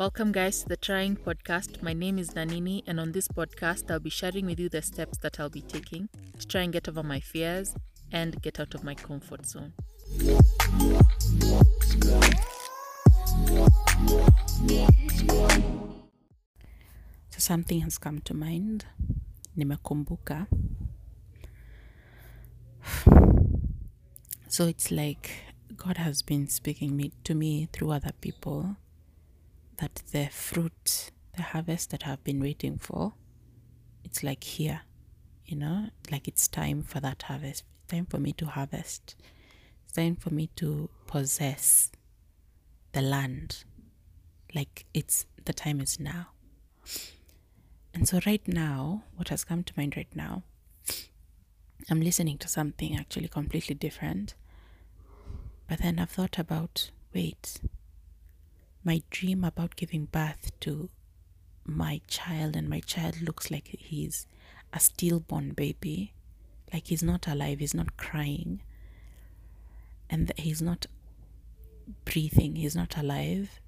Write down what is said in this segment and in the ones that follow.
Welcome, guys, to the Trying Podcast. My name is Nanini, and on this podcast, I'll be sharing with you the steps that I'll be taking to try and get over my fears and get out of my comfort zone. So, something has come to mind. Nimekumbuka. So, it's like God has been speaking me, to me through other people that the fruit, the harvest that I've been waiting for, it's like here, you know, like it's time for that harvest. It's time for me to harvest. It's time for me to possess the land. Like it's the time is now. And so, right now, what has come to mind right now, I'm listening to something actually completely different. But then I've thought about wait, my dream about giving birth to my child, and my child looks like he's a stillborn baby, like he's not alive, he's not crying, and he's not breathing, he's not alive.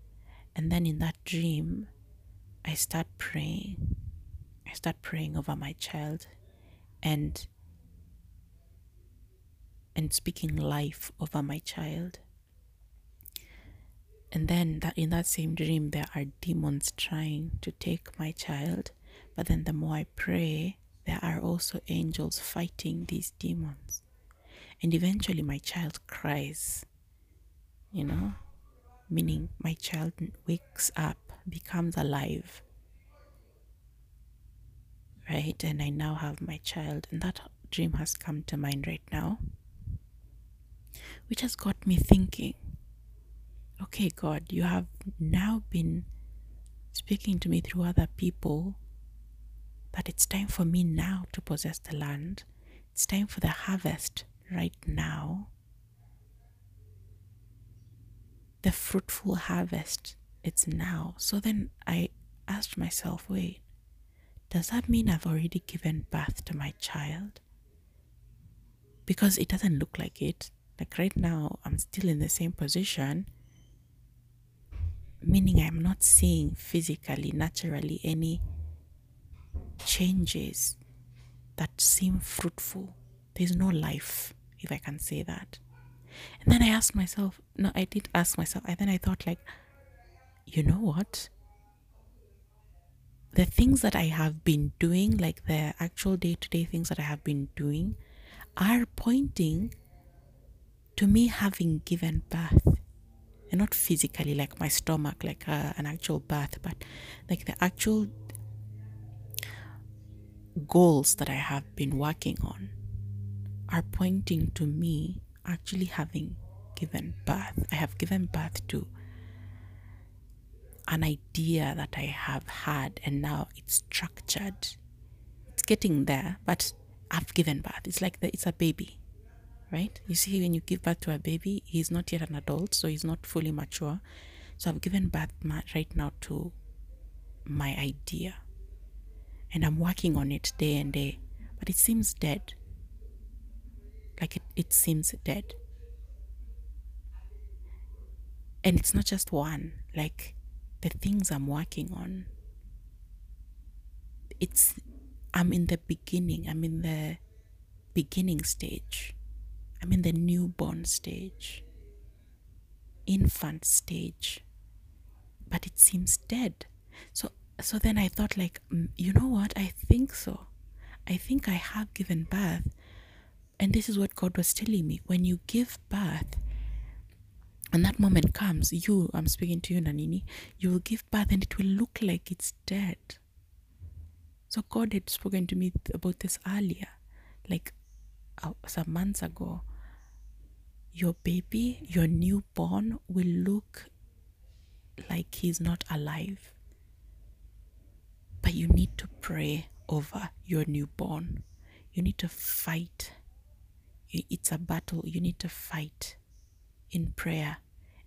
And then in that dream, I start praying. I start praying over my child and and speaking life over my child. And then that in that same dream there are demons trying to take my child, but then the more I pray, there are also angels fighting these demons. And eventually my child cries. You know? Meaning my child wakes up, becomes alive. Right? And I now have my child. And that dream has come to mind right now. Which has got me thinking okay, God, you have now been speaking to me through other people that it's time for me now to possess the land. It's time for the harvest right now. The fruitful harvest, it's now. So then I asked myself, wait, does that mean I've already given birth to my child? Because it doesn't look like it. Like right now, I'm still in the same position meaning I'm not seeing physically, naturally any changes that seem fruitful. There's no life, if I can say that. And then I asked myself, no, I did ask myself, and then I thought, like, you know what? The things that I have been doing, like the actual day to day things that I have been doing, are pointing to me having given birth and not physically like my stomach like uh, an actual birth but like the actual goals that i have been working on are pointing to me actually having given birth. I have given birth to an idea that i have had and now it's structured. It's getting there but i've given birth. It's like the, it's a baby right? You see, when you give birth to a baby, he's not yet an adult, so he's not fully mature. So I've given birth right now to my idea. And I'm working on it day and day. But it seems dead. Like it, it seems dead. And it's not just one, like the things I'm working on. It's, I'm in the beginning, I'm in the beginning stage I'm in the newborn stage, infant stage, but it seems dead. So, so then I thought, like, mm, you know what? I think so. I think I have given birth. And this is what God was telling me. When you give birth, and that moment comes, you, I'm speaking to you, Nanini, you will give birth and it will look like it's dead. So God had spoken to me about this earlier, like uh, some months ago your baby, your newborn, will look like he's not alive. But you need to pray over your newborn. You need to fight. It's a battle. You need to fight in prayer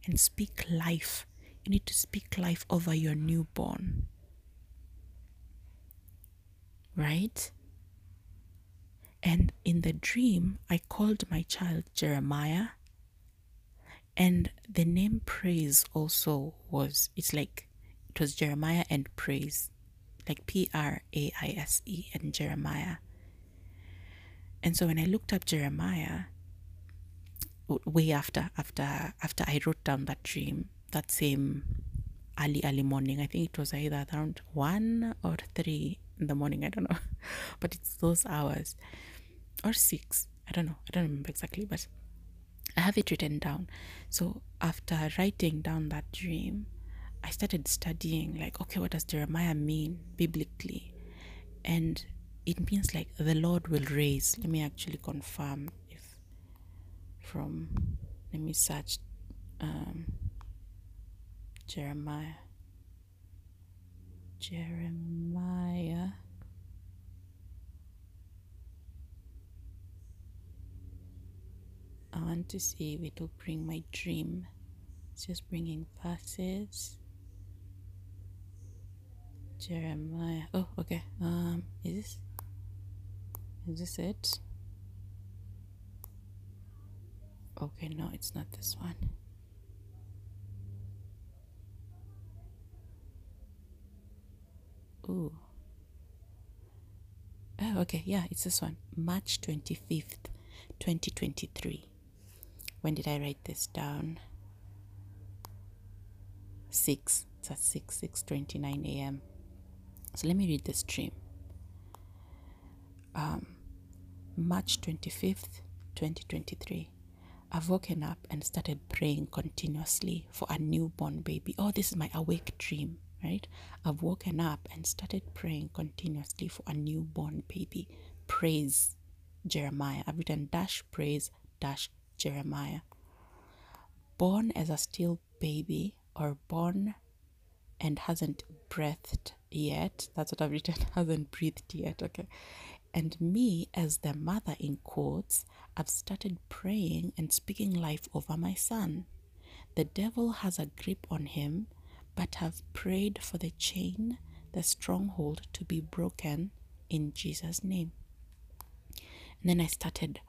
and speak life. You need to speak life over your newborn. Right? And in the dream, I called my child Jeremiah. And the name praise also was, it's like it was Jeremiah and praise, like P R A I S E and Jeremiah. And so when I looked up Jeremiah, way after after after I wrote down that dream, that same early early morning, I think it was either around one or three in the morning, I don't know, but it's those hours or six, I don't know, I don't remember exactly, but I have it written down. So after writing down that dream, I started studying like, okay, what does Jeremiah mean biblically? And it means like the Lord will raise. Let me actually confirm if from let me search um, Jeremiah. Jeremiah. I want to see if it will bring my dream. It's just bringing verses. Jeremiah. Oh, okay. Um, is this is this it? Okay, no, it's not this one. Ooh. Oh, okay, yeah, it's this one. March 25th, 2023. When did I write this down? 6. It's at 6, 6.29 a.m. So let me read this dream. Um, March 25th, 2023. I've woken up and started praying continuously for a newborn baby. Oh, this is my awake dream, right? I've woken up and started praying continuously for a newborn baby. Praise Jeremiah. I've written dash praise dash Jeremiah. Born as a still baby or born and hasn't breathed yet. That's what I've written, hasn't breathed yet. Okay. And me, as the mother in quotes, I've started praying and speaking life over my son. The devil has a grip on him, but have prayed for the chain, the stronghold to be broken in Jesus' name. And then I started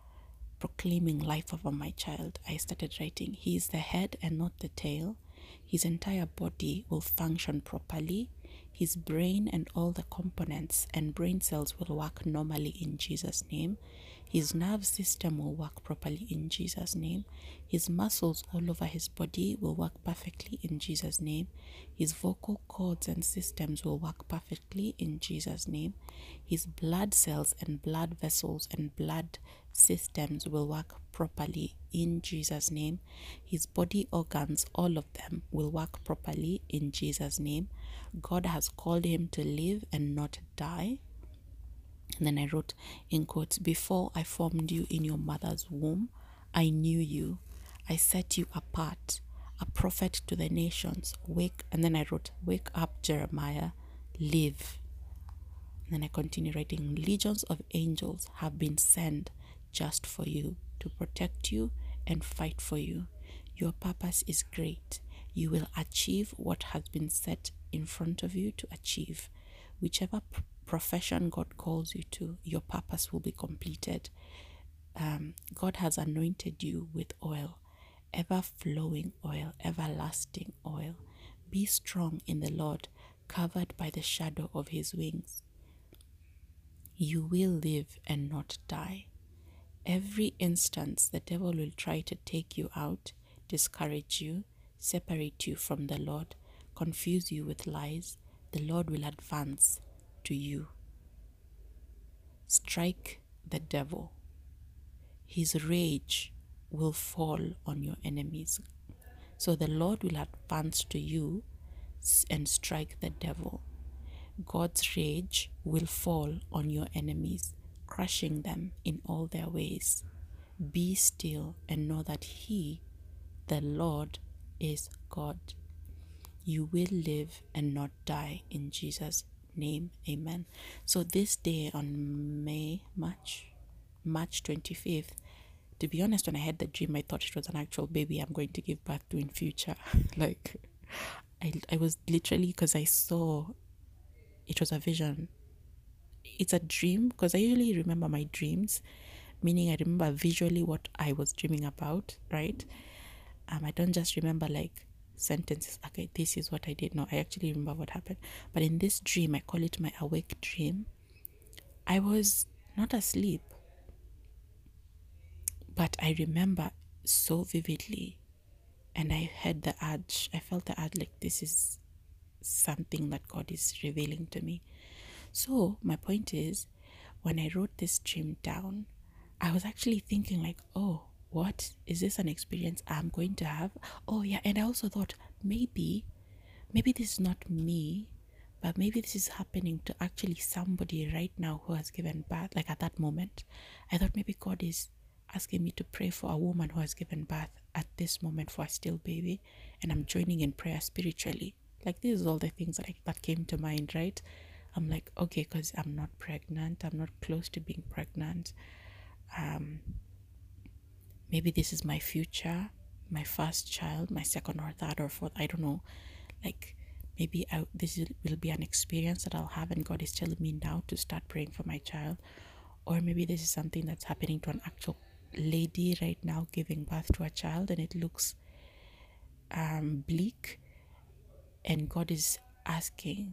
proclaiming life over my child. I started writing, He is the head and not the tail. His entire body will function properly his brain and all the components and brain cells will work normally in Jesus' name. His nerve system will work properly in Jesus' name. His muscles all over his body will work perfectly in Jesus' name. His vocal cords and systems will work perfectly in Jesus' name. His blood cells and blood vessels and blood systems will work properly in Jesus' name. His body organs, all of them, will work properly in Jesus' name. God has called him to live and not die. And then I wrote in quotes, Before I formed you in your mother's womb, I knew you. I set you apart, a prophet to the nations. Wake, and then I wrote, Wake up, Jeremiah, live. And then I continue writing, Legions of angels have been sent just for you to protect you and fight for you. Your purpose is great. You will achieve what has been set in front of you to achieve. Whichever p- profession God calls you to, your purpose will be completed. Um, God has anointed you with oil, ever flowing oil, everlasting oil. Be strong in the Lord, covered by the shadow of his wings. You will live and not die. Every instance the devil will try to take you out, discourage you, separate you from the Lord, confuse you with lies, the Lord will advance to you. Strike the devil. His rage will fall on your enemies. So the Lord will advance to you and strike the devil. God's rage will fall on your enemies, crushing them in all their ways. Be still and know that He, the Lord, is God. You will live and not die in Jesus' name. Amen. So this day on May, March, March 25th, to be honest, when I had the dream, I thought it was an actual baby I'm going to give birth to in future. like, I, I was literally, because I saw it was a vision. It's a dream, because I usually remember my dreams, meaning I remember visually what I was dreaming about, right? Um, I don't just remember like sentences. Okay, this is what I did. No, I actually remember what happened. But in this dream, I call it my awake dream. I was not asleep, but I remember so vividly, and I had the urge. I felt the urge like this is something that God is revealing to me. So, my point is, when I wrote this dream down, I was actually thinking, like, oh, what is this an experience I'm going to have? Oh, yeah. And I also thought maybe, maybe this is not me, but maybe this is happening to actually somebody right now who has given birth, like at that moment. I thought maybe God is asking me to pray for a woman who has given birth at this moment for a still baby, and I'm joining in prayer spiritually. Like, this is all the things that, I, that came to mind, right? I'm like, okay, because I'm not pregnant, I'm not close to being pregnant. Um, maybe this is my future, my first child, my second or third or fourth. I don't know. Like, maybe I, this will be an experience that I'll have, and God is telling me now to start praying for my child. Or maybe this is something that's happening to an actual lady right now giving birth to a child, and it looks um, bleak. And God is asking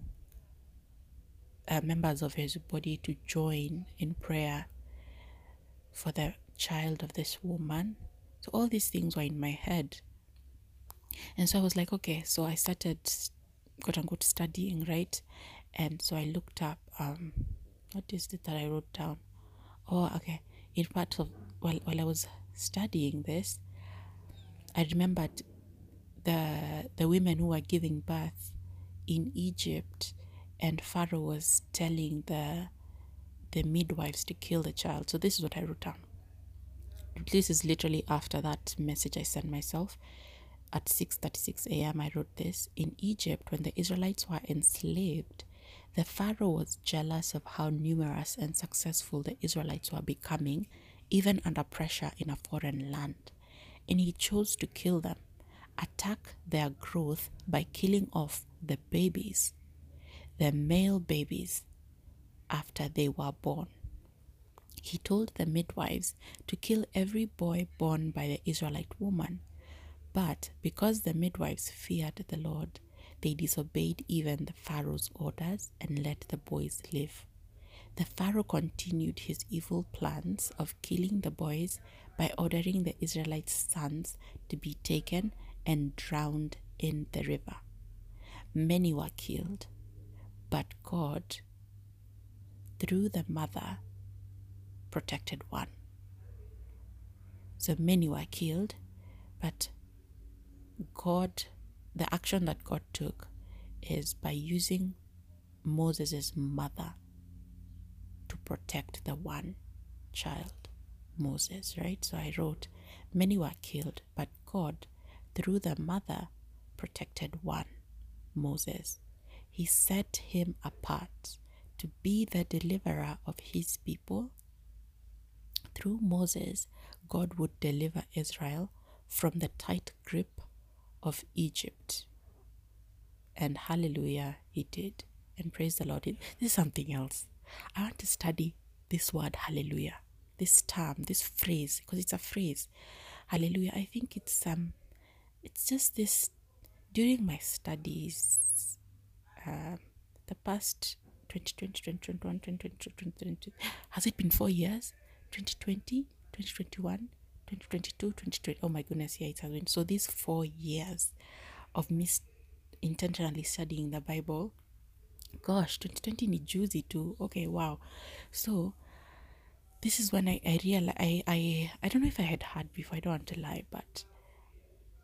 uh, members of his body to join in prayer for the child of this woman. So all these things were in my head. And so I was like, okay, so I started quote unquote studying, right? And so I looked up um what is it that I wrote down? Oh, okay. In part of while while I was studying this, I remembered the the women who were giving birth in Egypt and Pharaoh was telling the the midwives to kill the child. So this is what I wrote down. This is literally after that message I sent myself. At 6:36 a.m. I wrote this. In Egypt when the Israelites were enslaved, the Pharaoh was jealous of how numerous and successful the Israelites were becoming even under pressure in a foreign land, and he chose to kill them, attack their growth by killing off the babies, the male babies after they were born. He told the midwives to kill every boy born by the Israelite woman. But because the midwives feared the Lord, they disobeyed even the Pharaoh's orders and let the boys live. The Pharaoh continued his evil plans of killing the boys by ordering the Israelite sons to be taken and drowned in the river. Many were killed, but God through the mother protected one. So many were killed, but God, the action that God took is by using Moses' mother to protect the one child, Moses, right? So I wrote, Many were killed, but God, through the mother, protected one, Moses. He set him apart to be the deliverer of his people. Through Moses, God would deliver Israel from the tight grip of Egypt. And hallelujah, he did. And praise the Lord. This is something else. I want to study this word hallelujah, this term, this phrase, because it's a phrase. Hallelujah. I think it's um it's just this during my studies, uh, the past 2020, 2021, 2022, Has it been four years? 2020, 2021, 2022, 2020. Oh my goodness, yeah, it has been. So these four years of me intentionally studying the Bible, gosh, 2020 ni juicy too. Okay, wow. So this is when I, I realized, I, I, I don't know if I had heard before, I don't want to lie, but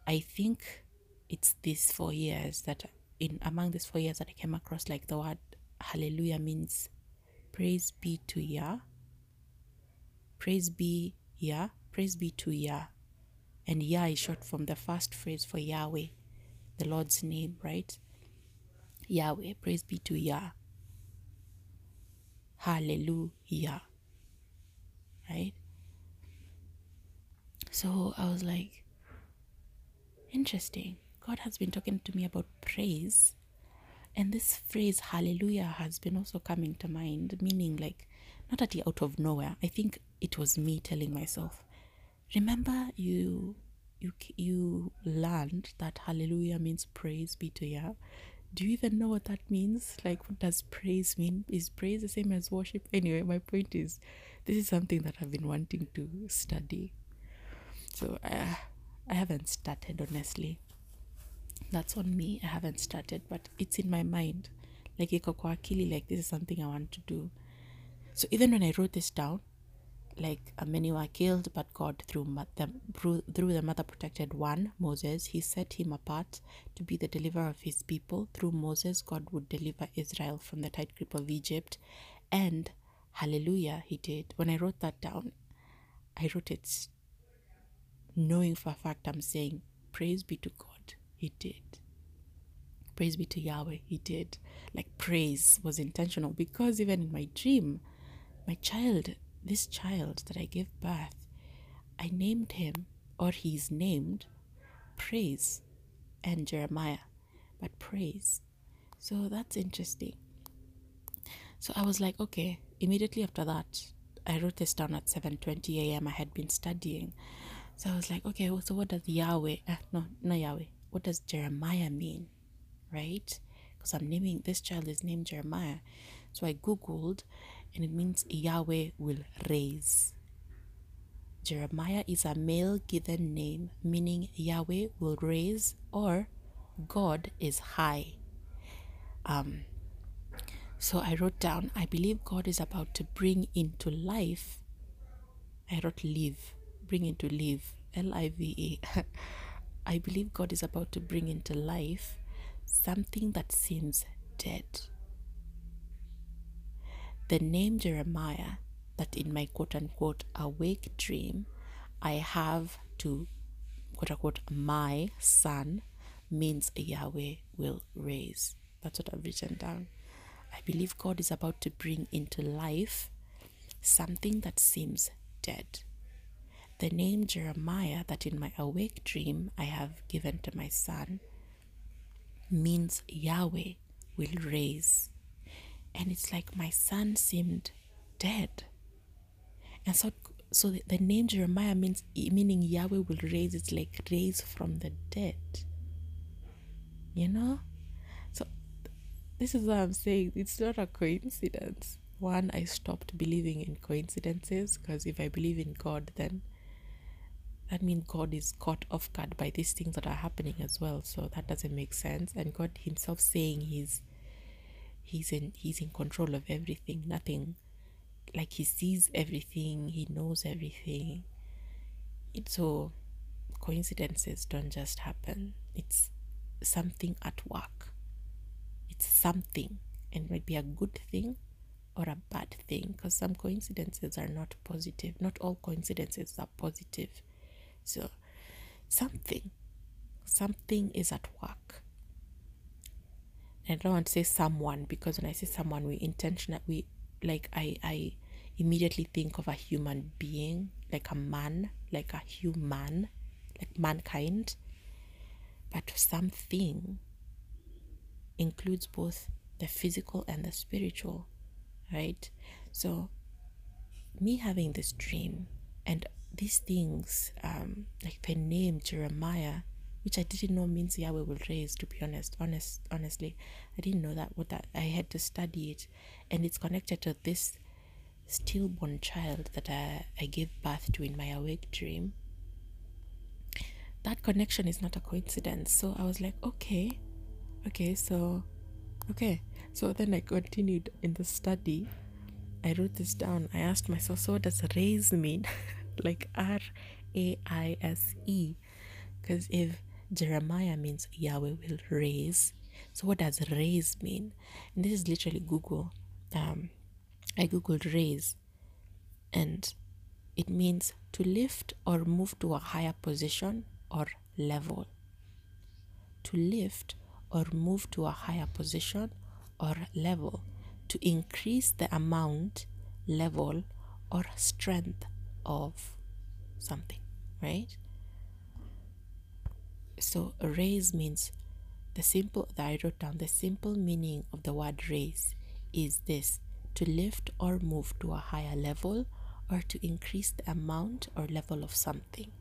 I think it's these four years that in among these four years that I came across like the word hallelujah means praise be to Yah. Praise be Yah. Praise be to Yah. And Yah is short from the first phrase for Yahweh, the Lord's name, right? Yahweh, praise be to Yah. Hallelujah. Right? So I was like, interesting. God has been talking to me about praise and this phrase, hallelujah, has been also coming to mind, meaning like not at the out of nowhere. I think it was me telling myself, remember you you you learned that hallelujah means praise be to Yah. Do you even know what that means? Like, what does praise mean? Is praise the same as worship? Anyway, my point is, this is something that I've been wanting to study. So uh, I haven't started, honestly. That's on me. I haven't started, but it's in my mind. Like, iko akili, like, this is something I want to do. So even when I wrote this down, like uh, many were killed, but God, through, the, through the mother protected one, Moses, he set him apart to be the deliverer of his people. Through Moses, God would deliver Israel from the tight grip of Egypt. And hallelujah, he did. When I wrote that down, I wrote it knowing for a fact I'm saying, Praise be to God, he did. Praise be to Yahweh, he did. Like praise was intentional because even in my dream, my child this child that I gave birth, I named him, or he's named, Praise and Jeremiah, but Praise. So that's interesting. So I was like, okay, immediately after that, I wrote this down at 7:20 a.m. I had been studying. So I was like, okay, so what does Yahweh, uh, no, not Yahweh, what does Jeremiah mean? Right? Because I'm naming, this child is named Jeremiah. So I Googled and it means Yahweh will raise. Jeremiah is a male given name, meaning Yahweh will raise or God is high. Um, so I wrote down, I believe God is about to bring into life. I wrote live, bring into live, L I V E. I believe God is about to bring into life something that seems dead the name Jeremiah, that in my quote unquote awake dream, I have to quote unquote my son means Yahweh will raise. That's what I've written down. I believe God is about to bring into life something that seems dead. The name Jeremiah, that in my awake dream I have given to my son, means Yahweh will raise and it's like my son seemed dead. And so, so the, the name Jeremiah means meaning Yahweh will raise. It's like raise from the dead. You know, so this is what I'm saying. It's not a coincidence. One, I stopped believing in coincidences because if I believe in God, then that means God is caught off guard by these things that are happening as well. So that doesn't make sense. And God Himself saying He's he's in he's in control of everything. Nothing like he sees everything he knows everything. It's so coincidences don't just happen. It's something at work. It's something. And it might be a good thing or a bad thing because some coincidences are not positive. Not all coincidences are positive so something something is at work I don't want to say someone because when I say someone, we intentionally we like I I immediately think of a human being, like a man, like a human, like mankind. But something includes both the physical and the spiritual, right? So me having this dream and these things, um, like the name Jeremiah, which I didn't know means Yahweh will raise, to be honest. Honest honestly. I didn't know that what that I had to study it. And it's connected to this stillborn child that I, I gave birth to in my awake dream. That connection is not a coincidence. So I was like, okay, okay, so okay. So then I continued in the study. I wrote this down. I asked myself, so what does raise mean? like R A I S E. Because if Jeremiah means Yahweh will raise. So, what does raise mean? And this is literally Google. Um, I googled raise, and it means to lift or move to a higher position or level. To lift or move to a higher position or level. To increase the amount, level, or strength of something, right? So raise means the simple that I wrote down the simple meaning of the word raise is this to lift or move to a higher level or to increase the amount or level of something.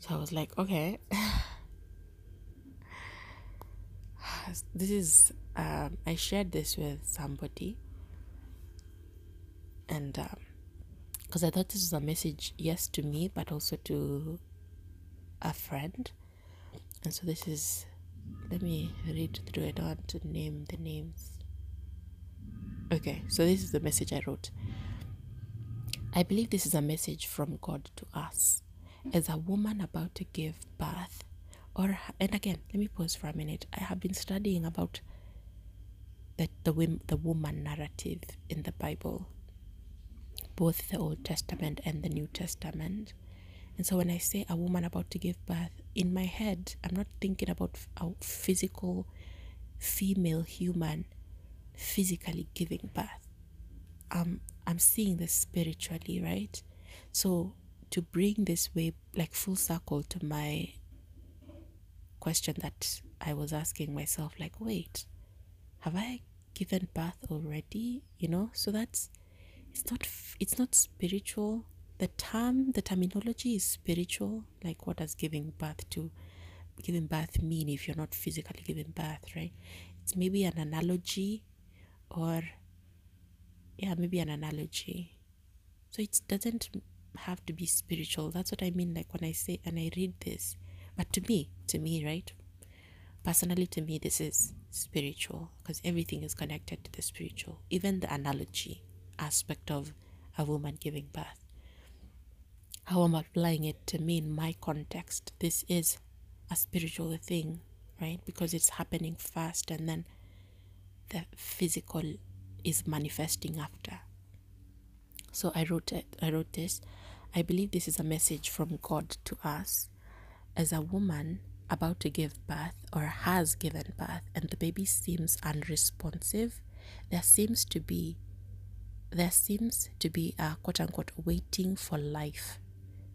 So I was like, okay. this is, um, I shared this with somebody. And because um, I thought this was a message, yes, to me, but also to a friend. And so this is, let me read through it. I want to name the names. Okay, so this is the message I wrote. I believe this is a message from God to us as a woman about to give birth. Or, and again, let me pause for a minute. I have been studying about the, the, the woman narrative in the Bible, both the Old Testament and the New Testament. And so when I say a woman about to give birth, in my head, I'm not thinking about a physical female human physically giving birth. Um, I'm seeing this spiritually, right? So to bring this way, like full circle to my question that I was asking myself, like, wait, have I given birth already? You know, so that's it's not it's not spiritual. The term, the terminology is spiritual. Like, what does giving birth to giving birth mean if you're not physically giving birth, right? It's maybe an analogy or yeah, maybe an analogy. So it doesn't have to be spiritual. That's what I mean, like when I say and I read this. But to me, to me, right? Personally, to me, this is spiritual because everything is connected to the spiritual, even the analogy aspect of a woman giving birth. How I'm applying it to me in my context, this is a spiritual thing, right? Because it's happening fast and then the physical is manifesting after. So I wrote it, I wrote this. I believe this is a message from God to us as a woman about to give birth or has given birth and the baby seems unresponsive. There seems to be there seems to be a quote unquote waiting for life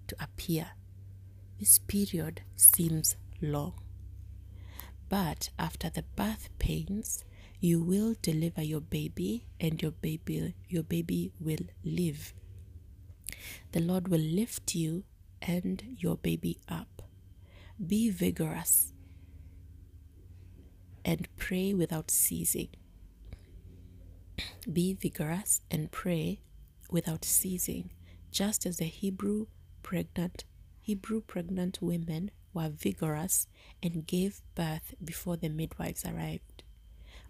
to appear. This period seems long. But after the birth pains, you will deliver your baby and your baby your baby will live the lord will lift you and your baby up be vigorous and pray without ceasing be vigorous and pray without ceasing just as the hebrew pregnant hebrew pregnant women were vigorous and gave birth before the midwives arrived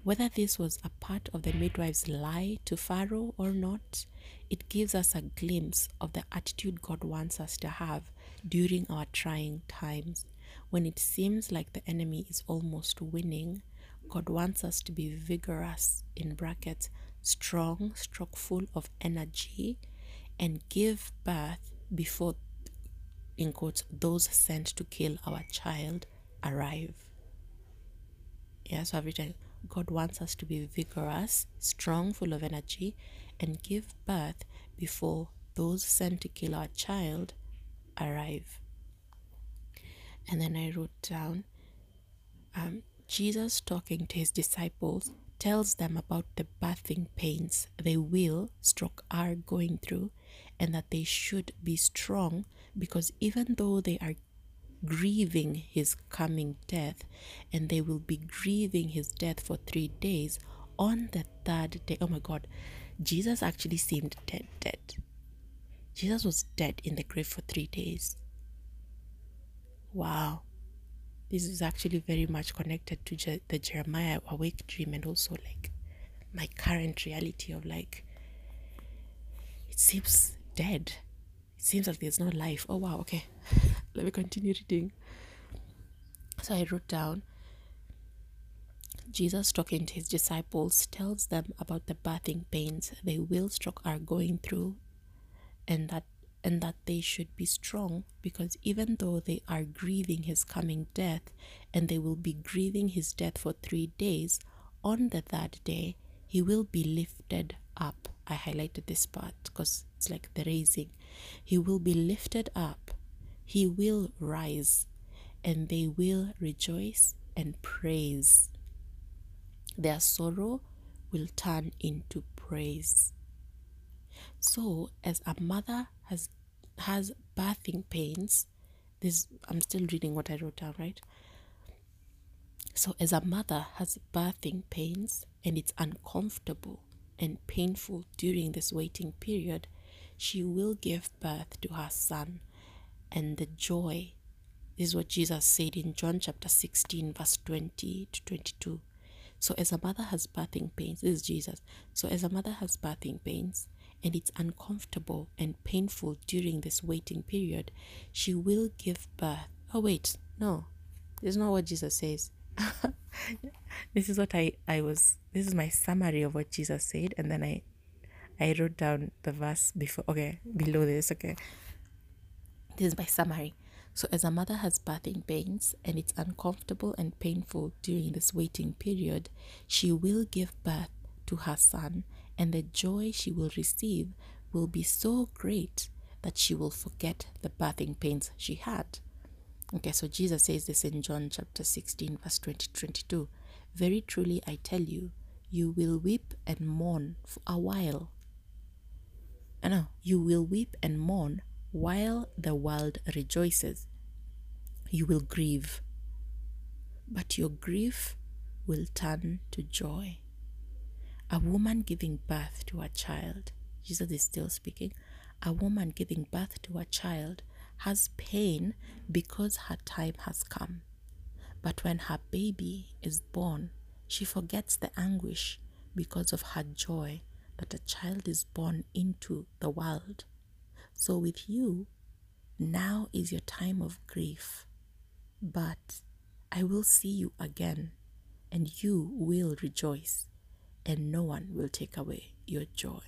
whether this was a part of the midwife's lie to Pharaoh or not, it gives us a glimpse of the attitude God wants us to have during our trying times. When it seems like the enemy is almost winning, God wants us to be vigorous, in brackets, strong, stroke full of energy, and give birth before, in quotes, those sent to kill our child arrive. Yeah, so time God wants us to be vigorous, strong, full of energy, and give birth before those sent to kill our child arrive. And then I wrote down um, Jesus talking to his disciples tells them about the birthing pains they will, stroke, are going through, and that they should be strong because even though they are grieving his coming death, and they will be grieving his death for three days. On the third day, oh my God, Jesus actually seemed dead, dead. Jesus was dead in the grave for three days. Wow. This is actually very much connected to Je- the Jeremiah awake dream and also like my current reality of like, it seems dead. It seems like there's no life. Oh wow, okay. Let me continue reading. So I wrote down Jesus talking to his disciples tells them about the birthing pains they will stroke are going through and that and that they should be strong because even though they are grieving his coming death and they will be grieving his death for 3 days on the third day he will be lifted up i highlighted this part because it's like the raising he will be lifted up he will rise, and they will rejoice and praise. Their sorrow will turn into praise. So, as a mother has has birthing pains this I'm still reading what I wrote down, right? So as a mother has birthing pains and it's uncomfortable and painful during this waiting period, she will give birth to her son and the joy this is what Jesus said in John chapter 16, verse 20 to 22. So, as a mother has birthing pains, this is Jesus. So, as a mother has birthing pains and it's uncomfortable and painful during this waiting period, she will give birth. Oh, wait, no, this is not what Jesus says. this is what I, I was, this is my summary of what Jesus said, and then I, I wrote down the verse before, okay, below this, okay. This is my summary. So, as a mother has birthing pains and it's uncomfortable and painful during this waiting period, she will give birth to her son, and the joy she will receive will be so great that she will forget the birthing pains she had. Okay, so Jesus says this in John chapter 16, verse 20 22. Very truly I tell you, you will weep and mourn for a while. Ah, I know, you will weep and mourn while the world rejoices, you will grieve, but your grief will turn to joy. A woman giving birth to a child, Jesus is still speaking, a woman giving birth to a child has pain because her time has come. But when her baby is born, she forgets the anguish because of her joy that a child is born into the world. So, with you, now is your time of grief, but I will see you again, and you will rejoice, and no one will take away your joy.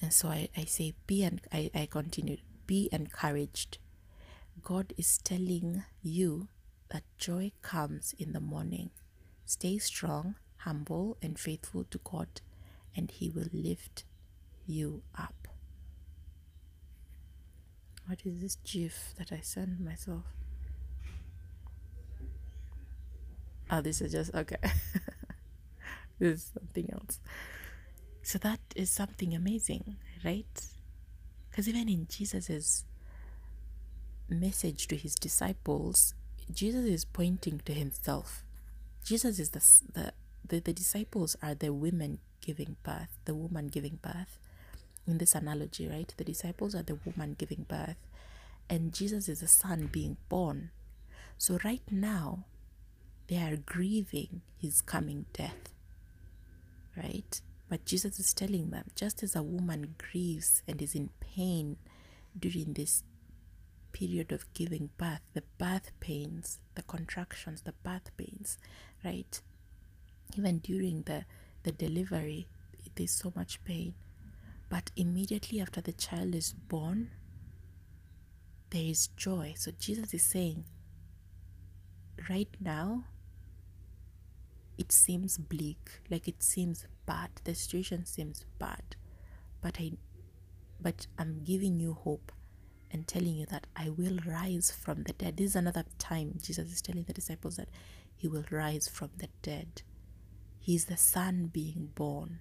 And so I, I say, be and I, I continue, be encouraged. God is telling you that joy comes in the morning. Stay strong, humble, and faithful to God, and He will lift you up. What is this gif that I send myself? Oh, this is just okay. this is something else. So that is something amazing, right? Because even in Jesus's message to his disciples, Jesus is pointing to himself. Jesus is the, the the, the disciples are the women giving birth, the woman giving birth in this analogy, right? The disciples are the woman giving birth, and Jesus is the son being born. So, right now, they are grieving his coming death, right? But Jesus is telling them just as a woman grieves and is in pain during this period of giving birth, the birth pains, the contractions, the birth pains, right? Even during the, the delivery, there's so much pain but immediately after the child is born, there is joy. So Jesus is saying, right now, it seems bleak, like it seems bad. The situation seems bad, but I, but I'm giving you hope and telling you that I will rise from the dead. This is another time Jesus is telling the disciples that He will rise from the dead. He is the Son being born.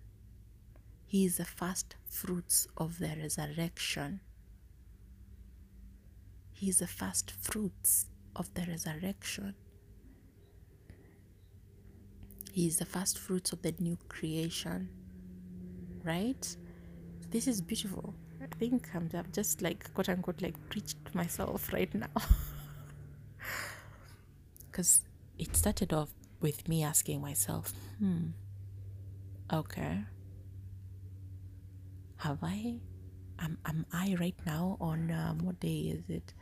He is the first fruits of the resurrection. He is the first fruits of the resurrection. He is the first fruits of the new creation. Right? This is beautiful. I think I'm just like quote unquote like preached myself right now. Because it started off with me asking myself, hmm, okay, have I? Am, am I right now on um, what day is it?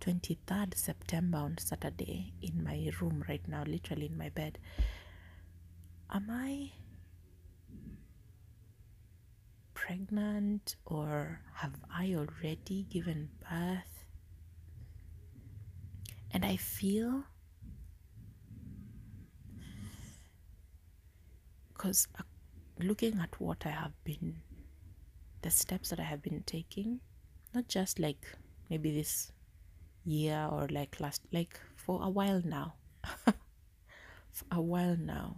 23rd September on Saturday in my room right now, literally in my bed. Am I pregnant or have I already given birth? And I feel because uh, looking at what I have been the steps that I have been taking, not just like maybe this year or like last, like for a while now. for a while now,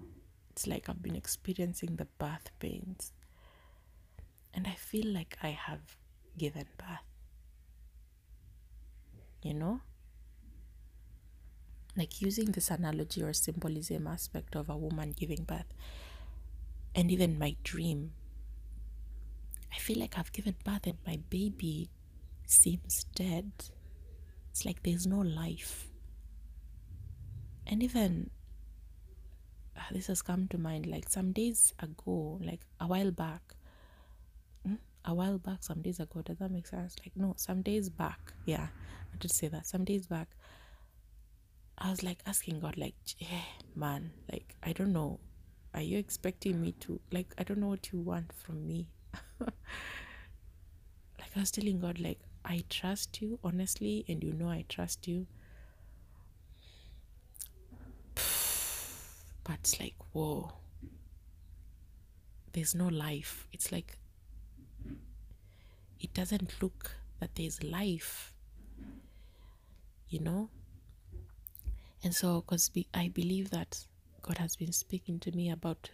it's like I've been experiencing the birth pains. And I feel like I have given birth. you know? Like using this analogy or symbolism aspect of a woman giving birth, and even my dream. I feel like I've given birth and my baby seems dead. It's like there's no life. And even this has come to mind like some days ago, like a while back, hmm, a while back, some days ago. Does that make sense? Like, no, some days back. Yeah, I did say that. Some days back, I was like asking God, like, yeah, man, like, I don't know. Are you expecting me to, like, I don't know what you want from me. like, I was telling God, like, I trust you, honestly, and you know I trust you. But it's like, whoa, there's no life. It's like, it doesn't look that there's life, you know? And so, because I believe that God has been speaking to me about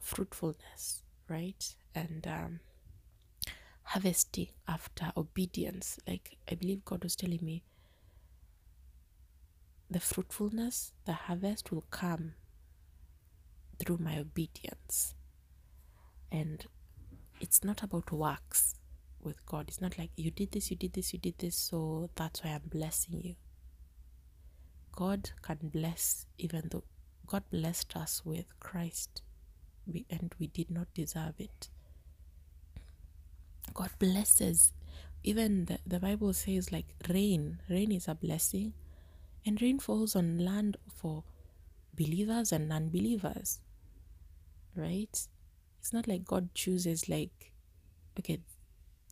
fruitfulness, right? And um, harvesting after obedience. Like, I believe God was telling me the fruitfulness, the harvest will come through my obedience. And it's not about works with God. It's not like you did this, you did this, you did this, so that's why I'm blessing you. God can bless even though God blessed us with Christ and we did not deserve it. God blesses. Even the, the Bible says, like rain, rain is a blessing, and rain falls on land for believers and non believers, right? It's not like God chooses, like, okay,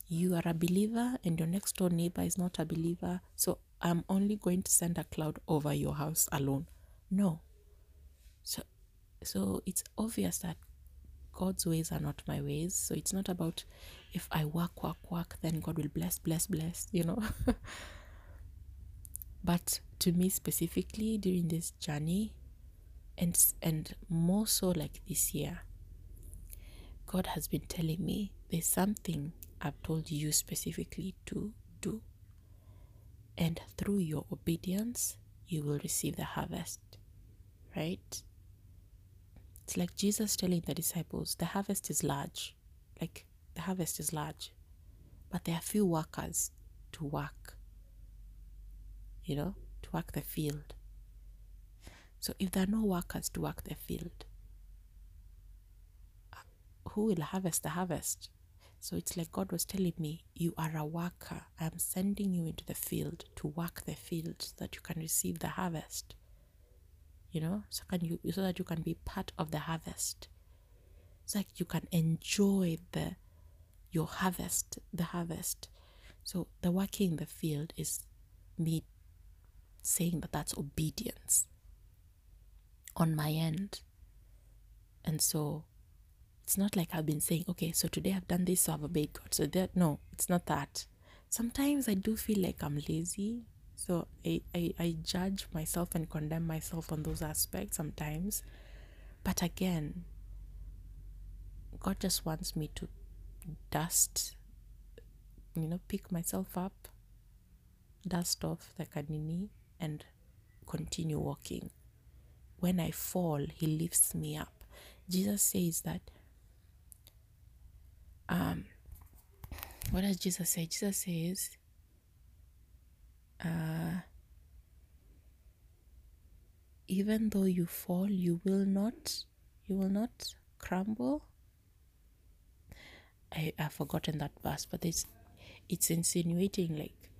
you are a believer and your next door neighbor is not a believer, so I'm only going to send a cloud over your house alone. No. So so it's obvious that God's ways are not my ways. So it's not about if I work, work, work, then God will bless, bless, bless, you know. but to me specifically during this journey, and and more so like this year, God has been telling me there's something I've told you specifically to do. And through your obedience, you will receive the harvest. Right? It's like Jesus telling the disciples, the harvest is large. Like, the harvest is large. But there are few workers to work, you know, work the field. So if there are no workers to work the field, who will harvest the harvest? So it's like God was telling me, You are a worker. I'm sending you into the field to work the field so that you can receive the harvest. You know, so can you so that you can be part of the harvest. It's like you can enjoy the your harvest, the harvest. So the working in the field is me saying that that's obedience on my end. And so it's not like I've been saying, okay, so today I've done this, so I've obeyed God. So that no, it's not that. Sometimes I do feel like I'm lazy. So I, I, I judge myself and condemn myself on those aspects sometimes. But again, God just wants me to dust, you know, pick myself up, dust off the kanini, and continue walking. When I fall, He lifts me up. Jesus says that um, what does Jesus say? Jesus says, uh, even though you fall, you will not, you will not crumble. I I've forgotten that verse, but it's it's insinuating like,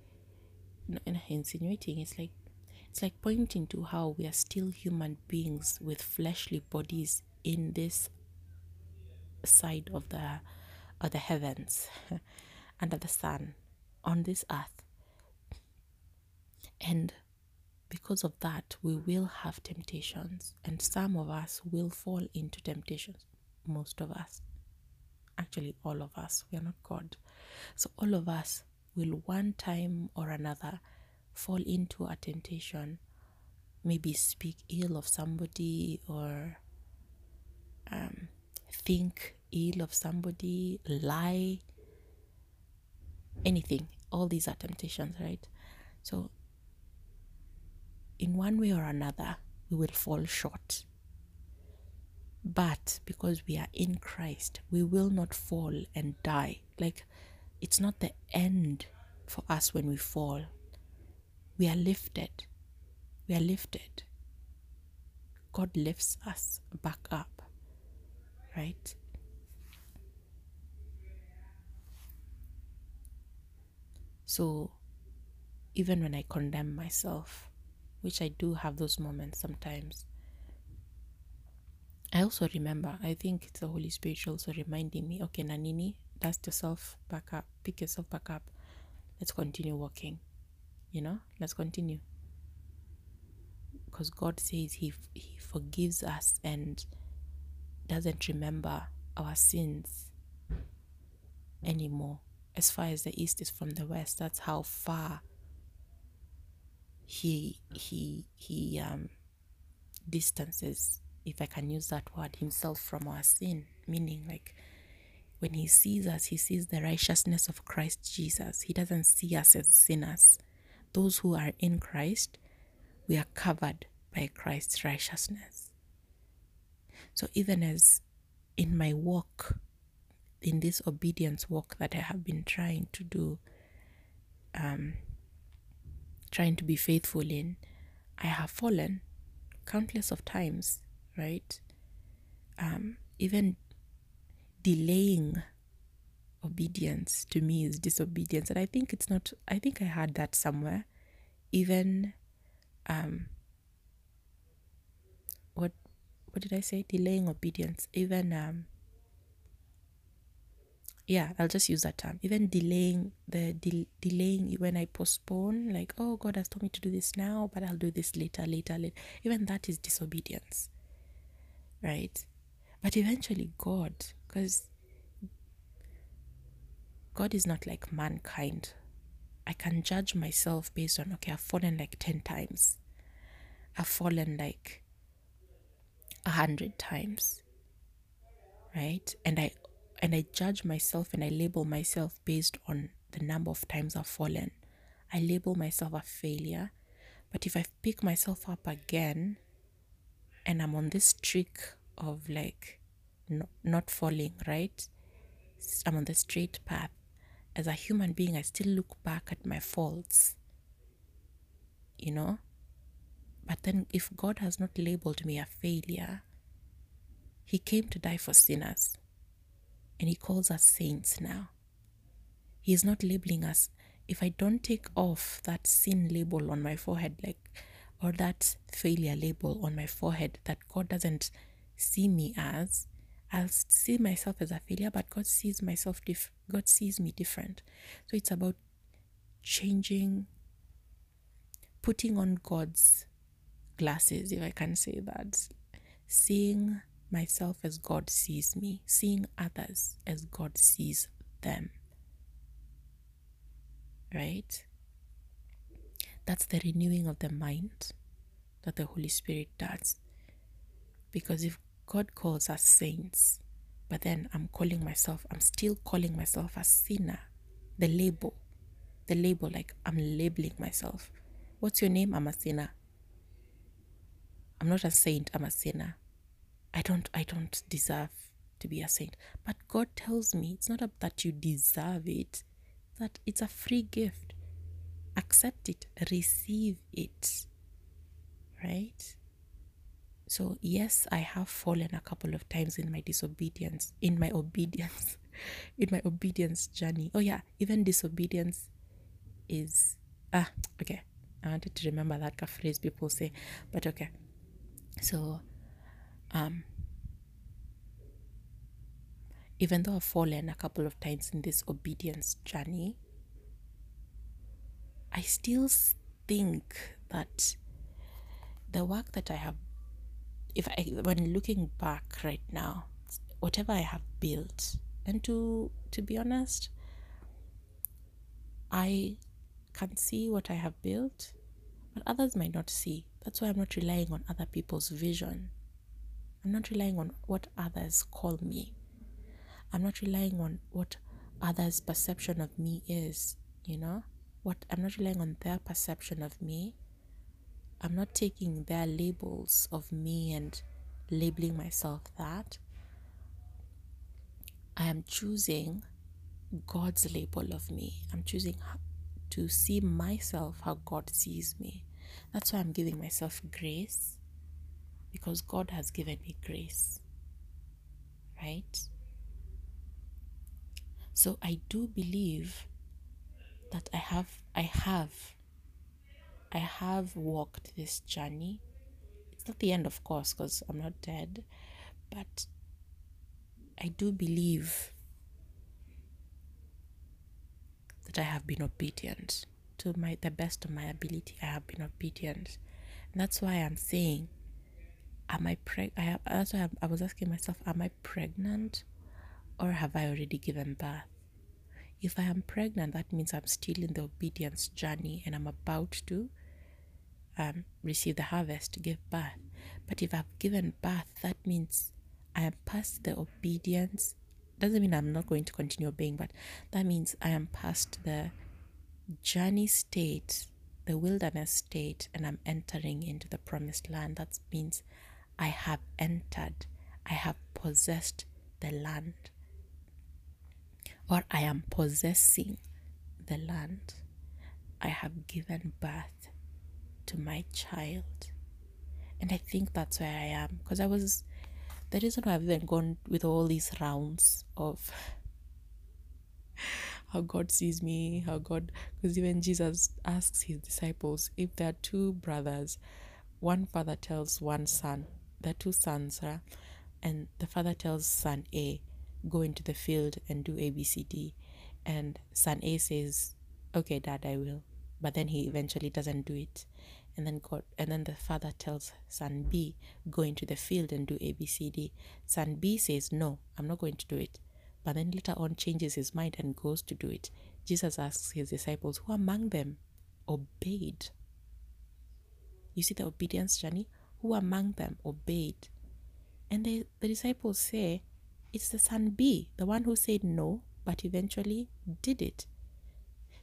no, insinuating. It's like it's like pointing to how we are still human beings with fleshly bodies in this side of the or the heavens under the sun on this earth. And because of that, we will have temptations, and some of us will fall into temptations. Most of us, actually, all of us, we are not God. So, all of us will one time or another fall into a temptation, maybe speak ill of somebody or um, think ill of somebody, lie, anything. All these are temptations, right? So, in one way or another, we will fall short. But because we are in Christ, we will not fall and die. Like, it's not the end for us when we fall. We are lifted. We are lifted. God lifts us back up, right? So, even when I condemn myself, which I do have those moments sometimes, I also remember, I think it's the Holy Spirit also reminding me, okay, Nanini, dust yourself back up, pick yourself back up. Let's continue walking. You know, let's continue. Because God says He He forgives us and doesn't remember our sins anymore. As far as the east is from the west, that's how far he he he um distances if I can use that word, himself from our sin. Meaning, like, when he sees us, he sees the righteousness of Christ Jesus. He doesn't see us as sinners. Those who are in Christ, we are covered by Christ's righteousness. So, even as in my walk, in this obedience walk that I have been trying to do, um, trying to be faithful in, I have fallen countless of times right? Um, even delaying obedience to me is disobedience. And I think it's not, I think I had that somewhere. Even, um, what, what did I say? Delaying obedience. Even, um, yeah, I'll just use that term. Even delaying the de- delaying when I postpone, like, oh, God has told me to do this now, but I'll do this later, later, later. Even that is disobedience right? But eventually, God, because God is not like mankind. I can judge myself based on, okay, I've fallen like 10 times, I've fallen like a hundred times, right? And I and I judge myself and I label myself based on the number of times I've fallen. I label myself a failure. But if I pick myself up again and I'm on this streak of like no, not falling, right? I'm on the straight path. As a human being, I still look back at my faults, you know? But then, if God has not labeled me a failure, He came to die for sinners, and He calls us saints now. He is not labeling us. If I don't take off that sin label on my forehead, like or that failure label on my forehead that God doesn't see me as. I'll see myself as a failure, but God sees myself diff- God sees me different. So it's about changing, putting on God's glasses, if I can say that. Seeing myself as God sees me, seeing others as God sees them. Right? That's the renewing of the mind that the Holy Spirit does. Because if God calls us saints, but then I'm calling myself, I'm still calling myself a sinner, the label, the label, like I'm labeling myself. What's your name? I'm a sinner. I'm not a saint, I'm a sinner. I don't I don't deserve to be a saint. But God tells me it's not that you deserve it, that it's a free gift accept it, receive it. Right? So, yes, I have fallen a couple of times in my disobedience, in my obedience, in my obedience journey. Oh, yeah, even disobedience is. Ah, okay. I wanted to remember that phrase people say, but okay. So, um, even though I've fallen a couple of times in this obedience journey, I still think that the work that I have, if I, when looking back right now, whatever I have built, and to to be honest, I can see what I have built, but others might not see. That's why I'm not relying on other people's vision. I'm not relying on what others call me. I'm not relying on what others' perception of me is, you know? what I'm not relying on their perception of me. I'm not taking their labels of me and labeling myself that. I am choosing God's label of me. I'm choosing to see myself how God sees me. That's why I'm giving myself grace because God has given me grace. Right? So I do believe that I have I have I have walked this journey. It's not the end of course because I'm not dead, but I do believe that I have been obedient to my the best of my ability. I have been obedient. And that's why I'm saying, am I preg? I have, that's why I was asking myself, am I pregnant, or have I already given birth? If I am pregnant, that means I'm still in the obedience journey and I'm about to um, receive the harvest, to give birth. But if I've given birth, that means I am past the obedience doesn't mean I'm not going to continue obeying, but that means I am past the journey state, the wilderness state, and I'm entering into the promised land. That means I have entered, I have possessed the land, or I am possessing the land. I have given birth to my child. And I think that's where I am because I was the reason why I've even gone with all these rounds of how God sees me, how God, because even Jesus asks his disciples if there are two brothers, one father tells one son, there are two sons, right? and the father tells son A, go into the field and do ABCD, and son A says, okay, dad, I will, but then he eventually doesn't do it and then God and then the father tells son B go into the field and do ABCD. Son B says no, I'm not going to do it. But then later on changes his mind and goes to do it. Jesus asks his disciples, Who among them obeyed? You see the obedience journey? Who among them obeyed? And the, the disciples say, It's the son B, the one who said no, but eventually did it.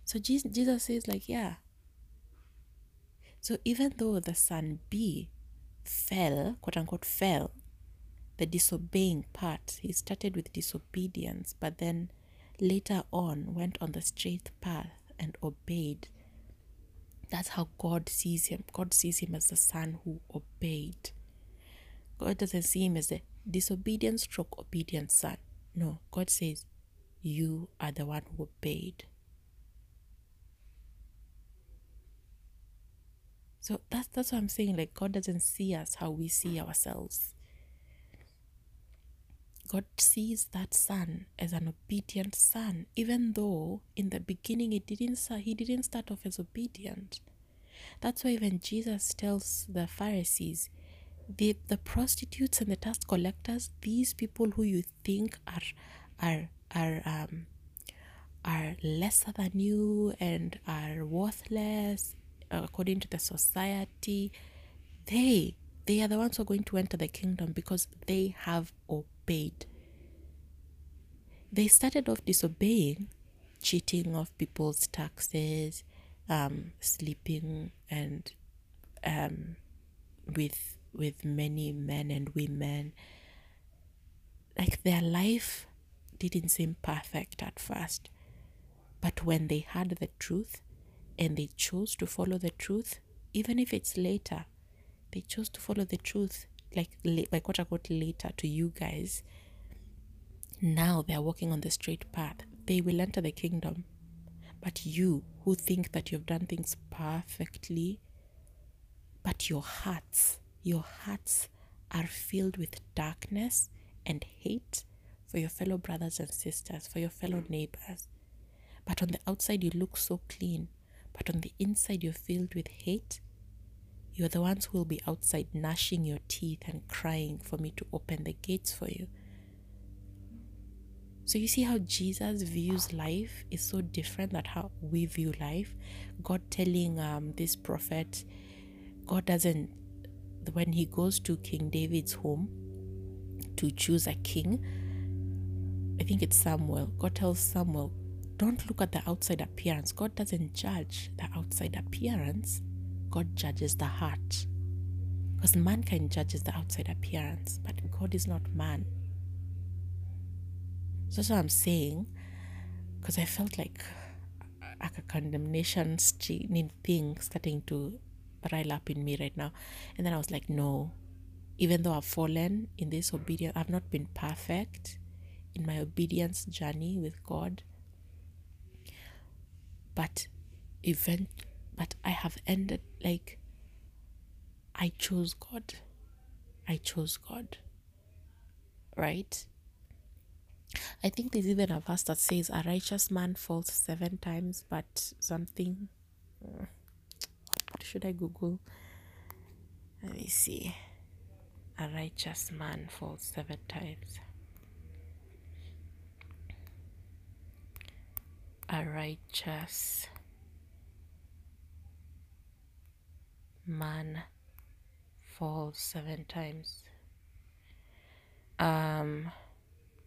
So Jesus, says, like, yeah, so even though the son B fell, quote unquote, fell, the disobeying part, he started with disobedience, but then later on went on the straight path and obeyed. That's how God sees him. God sees him as the son who obeyed. God doesn't see him as a disobedient stroke obedient son. No, God says, You are the one who obeyed. So that's that's what I'm saying. Like God doesn't see us how we see ourselves. God sees that son as an obedient son, even though in the beginning it didn't he didn't start off as obedient. That's why even Jesus tells the Pharisees, the the prostitutes and the tax collectors, these people who you think are are are um are lesser than you and are worthless according to the society, they they are the ones who are going to enter the kingdom because they have obeyed. They started off disobeying, cheating of people's taxes, um, sleeping and um, with with many men and women. Like their life didn't seem perfect at first, but when they heard the truth, and they chose to follow the truth, even if it's later, they chose to follow the truth, like like quote unquote later to you guys. Now they are walking on the straight path. They will enter the kingdom. But you who think that you've done things perfectly, but your hearts, your hearts are filled with darkness and hate for your fellow brothers and sisters, for your fellow neighbors. But on the outside, you look so clean but on the inside you're filled with hate, you're the ones who will be outside gnashing your teeth and crying for me to open the gates for you. So you see how Jesus views life is so different than how we view life. God telling um, this prophet, God doesn't, when he goes to King David's home to choose a king, I think it's Samuel. God tells Samuel, don't look at the outside appearance. God doesn't judge the outside appearance, God judges the heart. Because mankind judges the outside appearance, but God is not man. So that's what I'm saying. Because I felt like like a condemnation thing starting to rile up in me right now. And then I was like, no, even though I've fallen in this obedience, I've not been perfect in my obedience journey with God. But event but I have ended like I chose God. I chose God. Right? I think there's even a verse that says a righteous man falls seven times, but something. Hmm. What should I Google? Let me see. A righteous man falls seven times. A righteous man falls seven times. Um,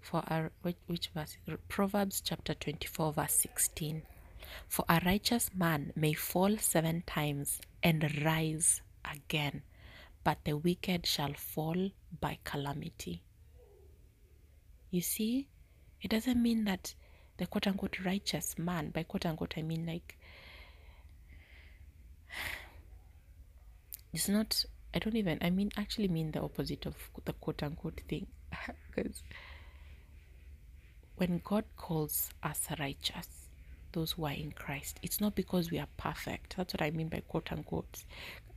for a which, which verse? Proverbs chapter 24, verse 16. For a righteous man may fall seven times and rise again, but the wicked shall fall by calamity. You see, it doesn't mean that the quote unquote righteous man, by quote unquote, I mean like, it's not, I don't even, I mean, actually mean the opposite of the quote unquote thing. Because when God calls us righteous, those who are in Christ, it's not because we are perfect. That's what I mean by quote unquote.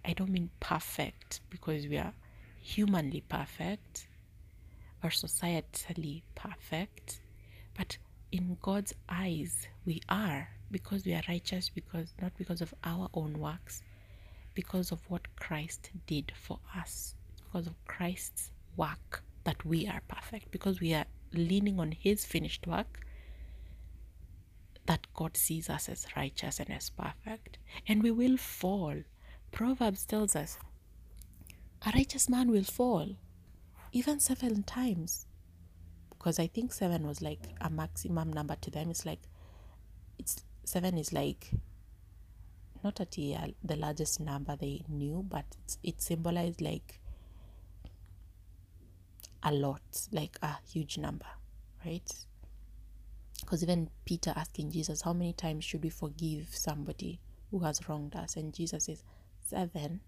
I don't mean perfect because we are humanly perfect or societally perfect, but in God's eyes, we are because we are righteous, because not because of our own works, because of what Christ did for us, because of Christ's work that we are perfect, because we are leaning on His finished work, that God sees us as righteous and as perfect. And we will fall. Proverbs tells us a righteous man will fall even seven times. Because I think seven was like a maximum number to them. It's like, it's seven is like not at the, uh, the largest number they knew, but it symbolized like a lot, like a huge number, right? Because even Peter asking Jesus, How many times should we forgive somebody who has wronged us? And Jesus says, Seven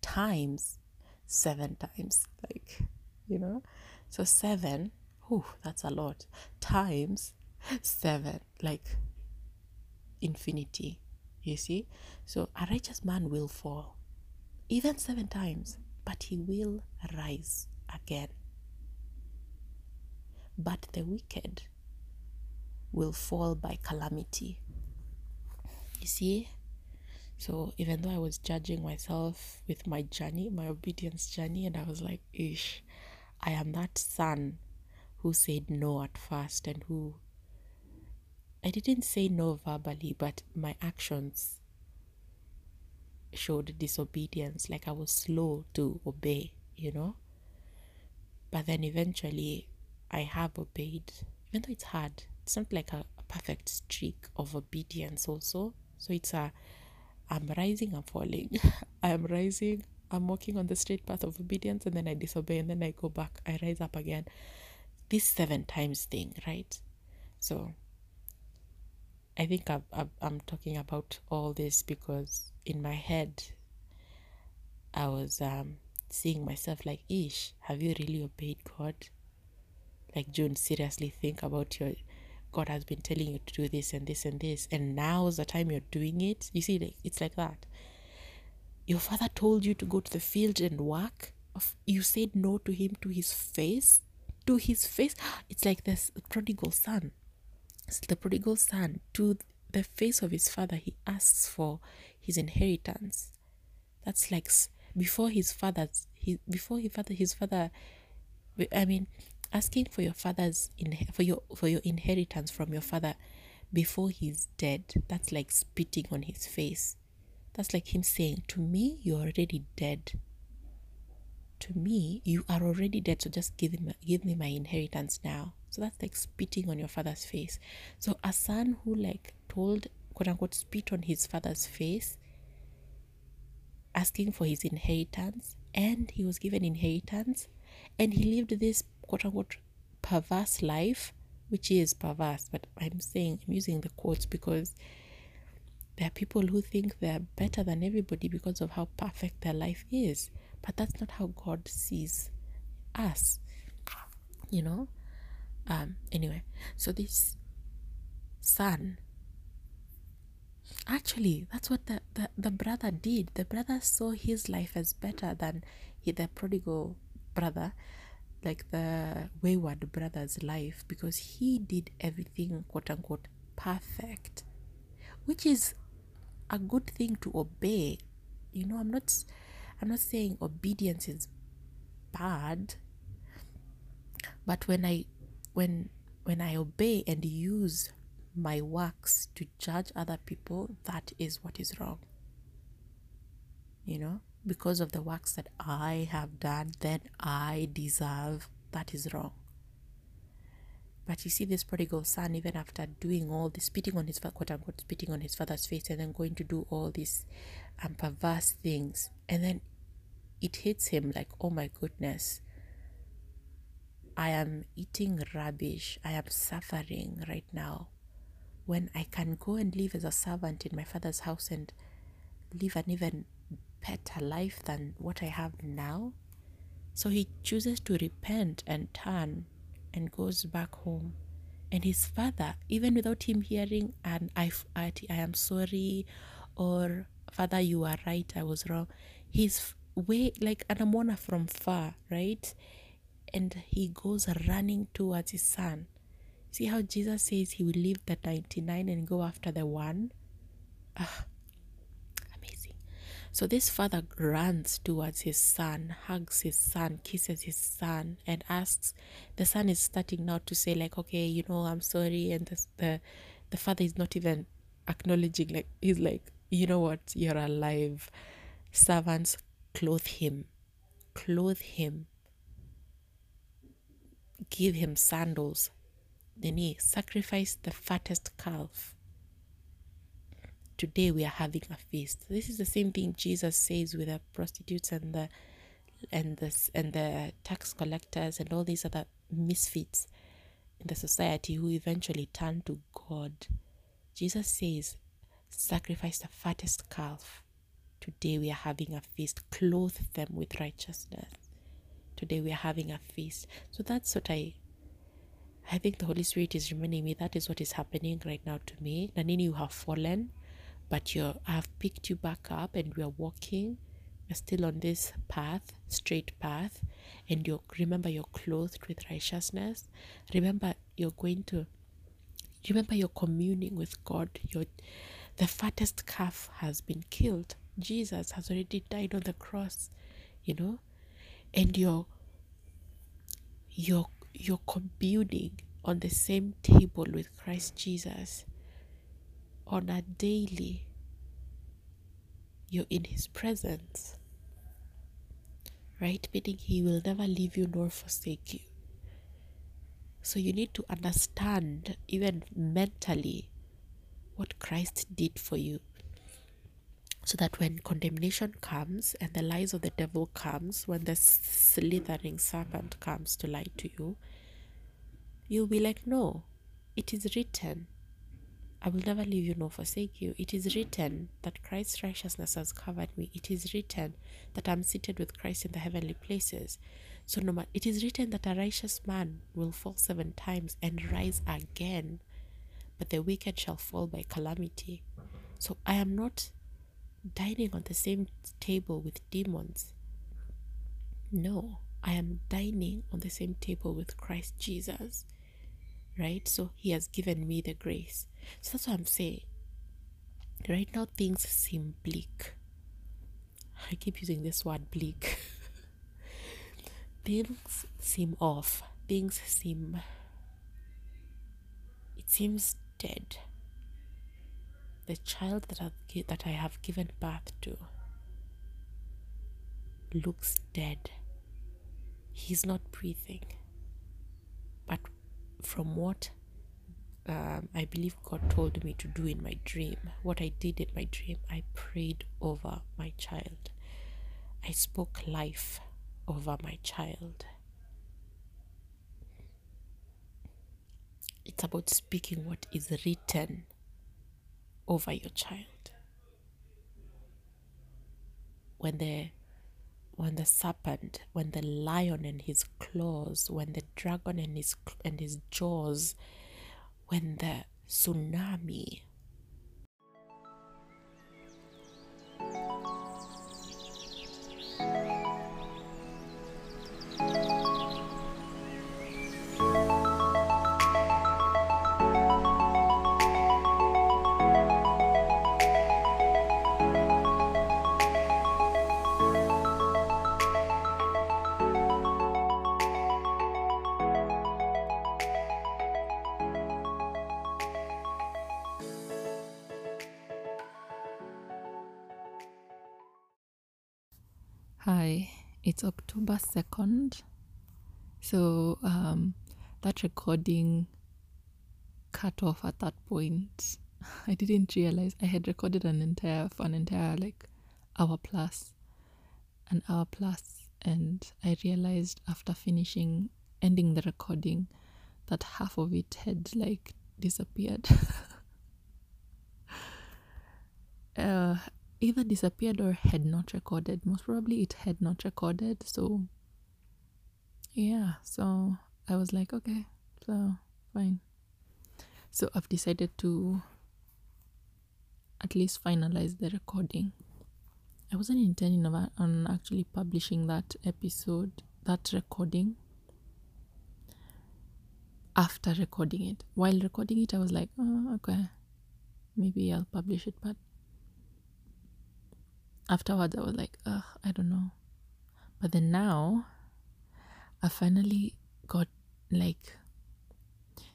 times, seven times. Like, you know? So seven, whew, that's a lot. Times seven, like infinity. You see? So a righteous man will fall, even seven times, but he will rise again but the wicked will fall by calamity. You see? So even though I was judging myself with my journey, my obedience journey, and I was like, ish, I am that son who said no at first and who I didn't say no verbally, but my actions showed disobedience. Like I was slow to obey, you know? But then eventually I have obeyed, even though it's hard. It's not like a, a perfect streak of obedience, also. So it's a I'm rising, I'm falling. I am rising, I'm walking on the straight path of obedience, and then I disobey, and then I go back, I rise up again. This seven times thing, right? So I think i am talking about all this because in my head, I was um, seeing myself like, Ish, have you really obeyed God? like June, seriously think about your God has been telling you to do this and this and this, and now's the time you're doing it. You see, like it's like that. Your father told you to go to the field and work. You said no to him to his face. To his face. It's like this prodigal son. It's the prodigal son. To the face of his father, he asks for his inheritance. That's like before his father's he before his father his father I mean asking for your father's in for your for your inheritance from your father before he's dead that's like spitting on his face that's like him saying to me you're already dead to me you are already dead so just give me give me my inheritance now So that's like spitting on your father's face. So a son who like told quote unquote spit on his father's face, asking for his inheritance, and he was given inheritance, and he lived this quote unquote perverse life, which is perverse, but I'm saying I'm using the quotes because there are people who think they're better than everybody because of how perfect their life is. But that's not how God sees us. You know? Um, anyway, so this son actually that's what the, the, the brother did. The brother saw his life as better than he, the prodigal brother, like the wayward brother's life, because he did everything quote unquote perfect, which is a good thing to obey. You know, I'm not I'm not saying obedience is bad, but when I when when I obey and use my works to judge other people, that is what is wrong. You know, because of the works that I have done, then I deserve that is wrong. But you see, this prodigal son, even after doing all this, spitting on his quote unquote, spitting on his father's face, and then going to do all these um, perverse things, and then it hits him like, oh my goodness, I am eating rubbish. I am suffering right now. When I can go and live as a servant in my father's house and live an even better life than what I have now. So he chooses to repent and turn and goes back home. And his father, even without him hearing an I, I, I am sorry or Father, you are right, I was wrong, he's way like anamona from far, right? And he goes running towards his son. See how Jesus says he will leave the 99 and go after the one? Ah, Amazing. so this father runs towards his son, hugs his son, kisses his son, and asks. The son is starting now to say like, "Okay, you know, I'm sorry," and the the, the father is not even acknowledging. Like he's like, "You know what? You're alive." Servants clothe him, clothe him, give him sandals. Then he sacrifice the fattest calf today we are having a feast. This is the same thing Jesus says with the prostitutes and the and the and the tax collectors and all these other misfits in the society who eventually turn to God. Jesus says, sacrifice the fattest calf. Today we are having a feast. Clothe them with righteousness. Today we are having a feast. So that's what I I think the Holy Spirit is reminding me that is what is happening right now to me. Nanini, you have fallen but you're I've picked you back up and we are walking you're still on this path straight path and you remember you're clothed with righteousness remember you're going to remember you're communing with God your the fattest calf has been killed Jesus has already died on the cross you know and you're you're you're communing on the same table with Christ Jesus on a daily, you're in His presence. Right? Meaning He will never leave you nor forsake you. So you need to understand, even mentally, what Christ did for you. So that when condemnation comes and the lies of the devil comes, when the slithering serpent comes to lie to you, you'll be like, no, it is written I will never leave you nor forsake you. It is written that Christ's righteousness has covered me. It is written that I'm seated with Christ in the heavenly places. So no matter, it is written that a righteous man will fall seven times and rise again, but the wicked shall fall by calamity. So I am not dining on the same table with demons. No, I am dining on the same table with Christ Jesus right? So He has given me the grace. So that's what I'm saying. Right now, things seem bleak. I keep using this word bleak. things seem off. Things seem. It seems dead. The child that I, that I have given birth to looks dead. He's not breathing. But from what um, I believe God told me to do in my dream, what I did in my dream, I prayed over my child. I spoke life over my child. It's about speaking what is written over your child. When the when the serpent, when the lion and his claws, when the dragon and his and his jaws, when the tsunami Hi, it's October 2nd. So, um, that recording cut off at that point. I didn't realize I had recorded an entire, for an entire like hour plus, an hour plus, and I realized after finishing, ending the recording, that half of it had like disappeared. uh, either disappeared or had not recorded. Most probably it had not recorded. So, yeah, so I was like, okay, so fine. So I've decided to at least finalize the recording. I wasn't intending on actually publishing that episode, that recording after recording it. While recording it, I was like, oh, okay, maybe I'll publish it, but afterwards I was like, ugh, I don't know. But then now I finally got like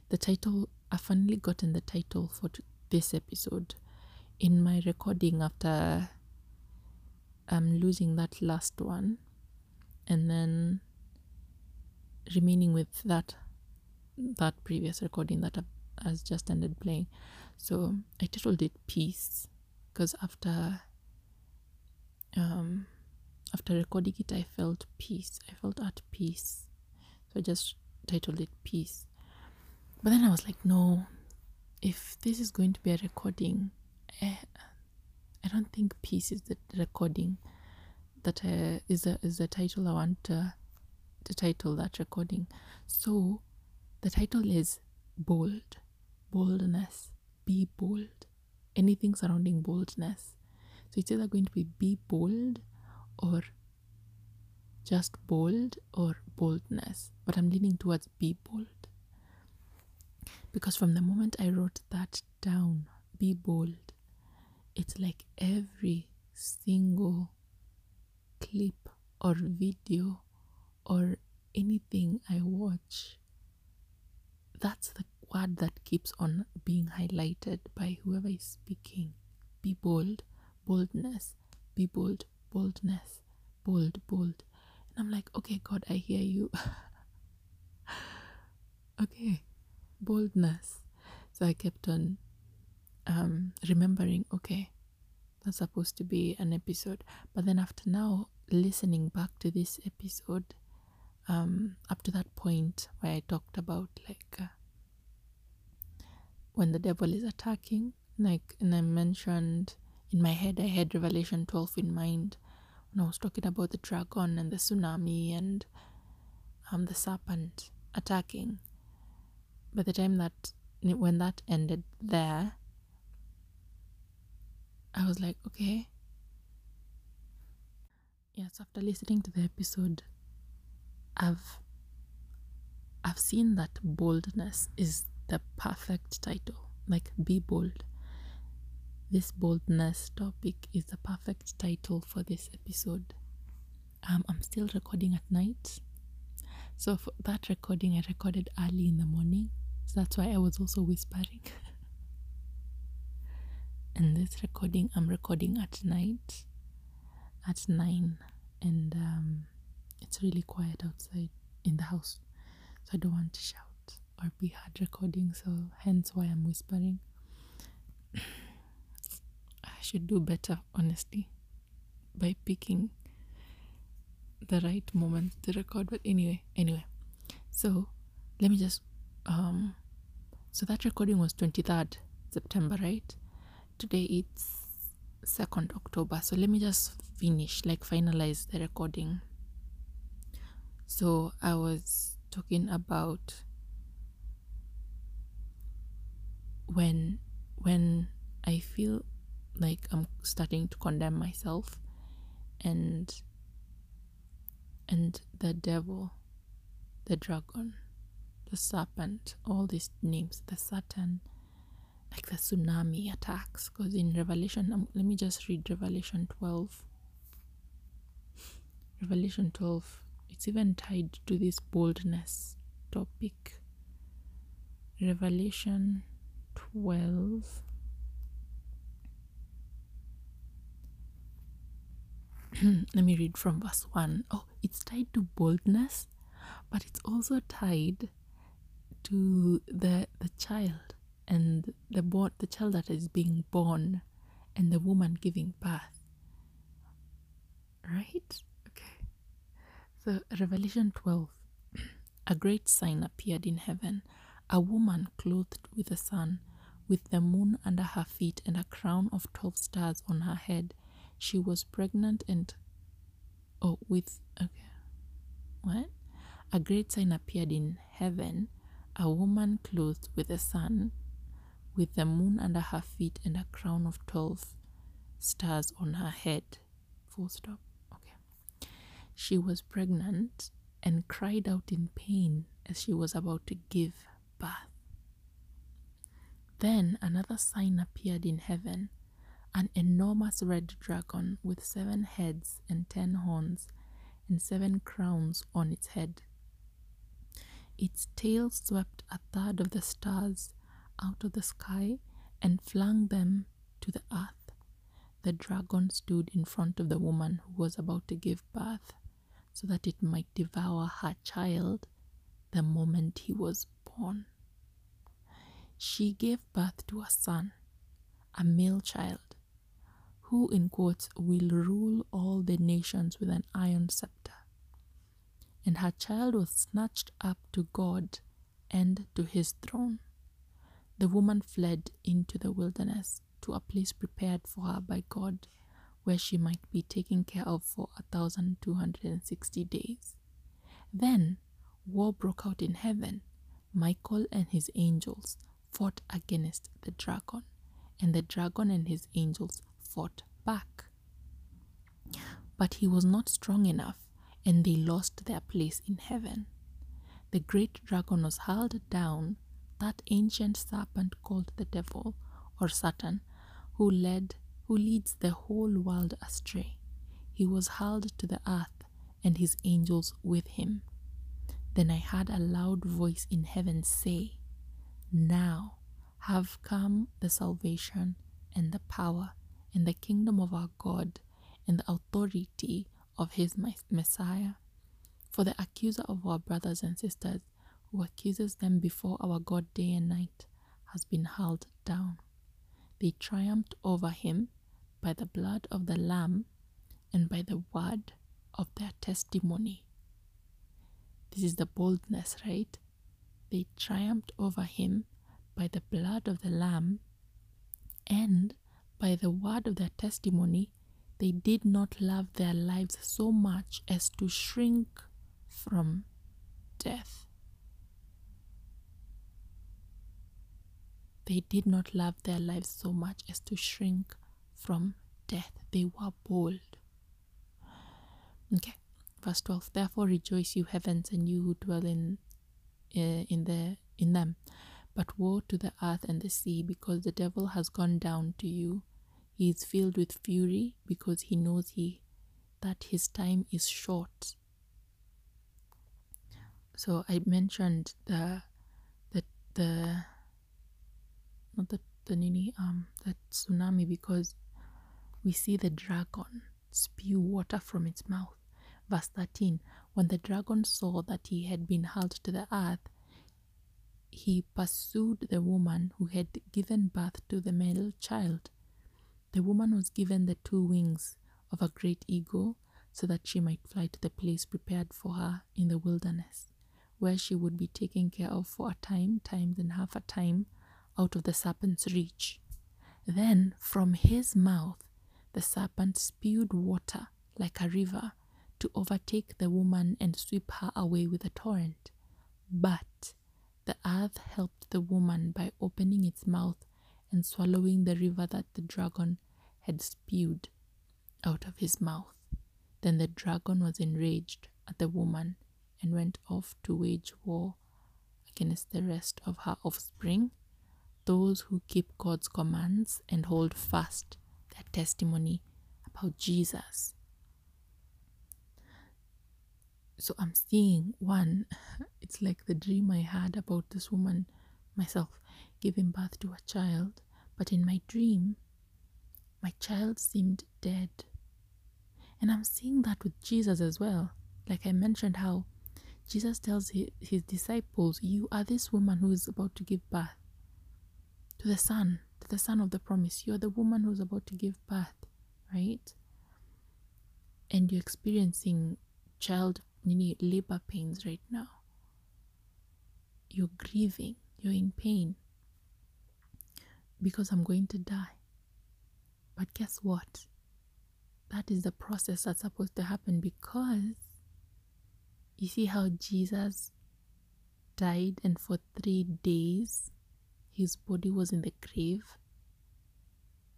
the title, I finally gotten the title for this episode in my recording after um losing that last one and then remaining with that that previous recording that I has just ended playing. So I titled it Peace because after um, after recording it, I felt peace. I felt at peace. So I just titled it Peace. But then I was like, no, if this is going to be a recording, eh, I don't think peace is the recording that uh, is the is the title I want to title that recording. So the title is bold, boldness, be bold, anything surrounding boldness. So it's either going to be be bold or just bold or boldness. But I'm leaning towards be bold. Because from the moment I wrote that down, be bold, it's like every single clip or video or anything I watch, that's the word that keeps on being highlighted by whoever is speaking. Be bold, boldness, be bold, boldness, bold, bold. And I'm like, okay, God, I hear you. okay, boldness. So I kept on um, remembering, okay, that's supposed to be an episode. But then after now, listening back to this episode, um, up to that point where I talked about like uh, when the devil is attacking, like, and I mentioned in my head, I had Revelation 12 in mind when I was talking about the dragon and the tsunami and um, the serpent attacking. By the time that, when that ended there, I was like, okay. Yes, after listening to the episode, I've I've seen that boldness is the perfect title. Like be bold. This boldness topic is the perfect title for this episode. Um, I'm still recording at night. So, for that recording, I recorded early in the morning. So, that's why I was also whispering. and this recording, I'm recording at night at 9. And um, it's really quiet outside in the house. So, I don't want to shout. or be hard recording, so hence why I'm whispering. Should do better, honestly, by picking the right moment to record. But anyway, anyway, so let me just um, so that recording was 23rd September, right? Today it's 2nd October. So let me just finish, like finalize the recording. So I was talking about when when I feel like I'm starting to condemn myself and and the devil, the dragon, the serpent, all these names, the Satan, like the tsunami attacks. Because in Revelation, um, let me just read Revelation 12. Revelation 12, it's even tied to this boldness topic. Revelation 12. let me read from verse 1. Oh, it's tied to boldness, but it's also tied to the the child and the born the child that is being born and the woman giving birth. Right? Okay. So Revelation 12 A great sign appeared in heaven, a woman clothed with the sun, with the moon under her feet and a crown of 12 stars on her head she was pregnant and oh with okay what? A great sign appeared in heaven a woman clothed with the sun with the moon under her feet and a crown of 12 stars on her head full stop okay. She was pregnant and cried out in pain as she was about to give birth. Then another sign appeared in heaven an enormous red dragon with seven heads and ten horns and seven crowns on its head. Its tail swept a third of the stars out of the sky and flung them to the earth. The dragon stood in front of the woman who was about to give birth so that it might devour her child the moment he was born. She gave birth to a son, a male child who, in quotes, will rule all the nations with an iron scepter. And her child was snatched up to God and to his throne. The woman fled into the wilderness to a place prepared for her by God, where she might be taken care of for a thousand two hundred and sixty days. Then war broke out in heaven. Michael and his angels fought against the dragon, and the dragon and his angels fought back. But he was not strong enough, and they lost their place in heaven. The great dragon was hurled down, that ancient serpent called the devil or Satan, who led who leads the whole world astray. He was hurled to the earth, and his angels with him. Then I heard a loud voice in heaven say, Now have come the salvation and the power and the kingdom of our God and the authority of his Messiah. For the accuser of our brothers and sisters, who accuses them before our God day and night, has been hurled down. They triumphed over him by the blood of the Lamb and by the word of their testimony. This is the boldness, right? They triumphed over him by the blood of the Lamb and by the word of their testimony, they did not love their lives so much as to shrink from death. They did not love their lives so much as to shrink from death. They were bold. Okay, verse 12. Therefore rejoice, you heavens, and you who dwell in, uh, in, the, in them but woe to the earth and the sea, because the devil has gone down to you. He is filled with fury, because he knows he that his time is short. So I mentioned the the the not the the nini um the tsunami because we see the dragon spew water from its mouth. Verse 13 When the dragon saw that he had been hurled to the earth, he pursued the woman who had given birth to the male child. The woman was given the two wings of a great eagle so that she might fly to the place prepared for her in the wilderness, where she would be taken care of for a time, times and half a time, out of the serpent's reach. Then from his mouth the serpent spewed water like a river to overtake the woman and sweep her away with a torrent. But the earth helped the woman by opening its mouth and swallowing the river that the dragon had spewed out of his mouth. Then the dragon was enraged at the woman and went off to wage war against the rest of her offspring, those who keep God's commands and hold fast their testimony about Jesus. So I'm seeing one, it's like the dream I had about this woman, myself, giving birth to a child. But in my dream, my child seemed dead. And I'm seeing that with Jesus as well. Like I mentioned, how Jesus tells his, disciples, You are this woman who is about to give birth to the son, to the son of the promise. You're the woman who's about to give birth, right? And you're experiencing child need labor pains right now. You're grieving, you're in pain because I'm going to die. But guess what? That is the process that's supposed to happen because you see how Jesus died and for three days his body was in the grave.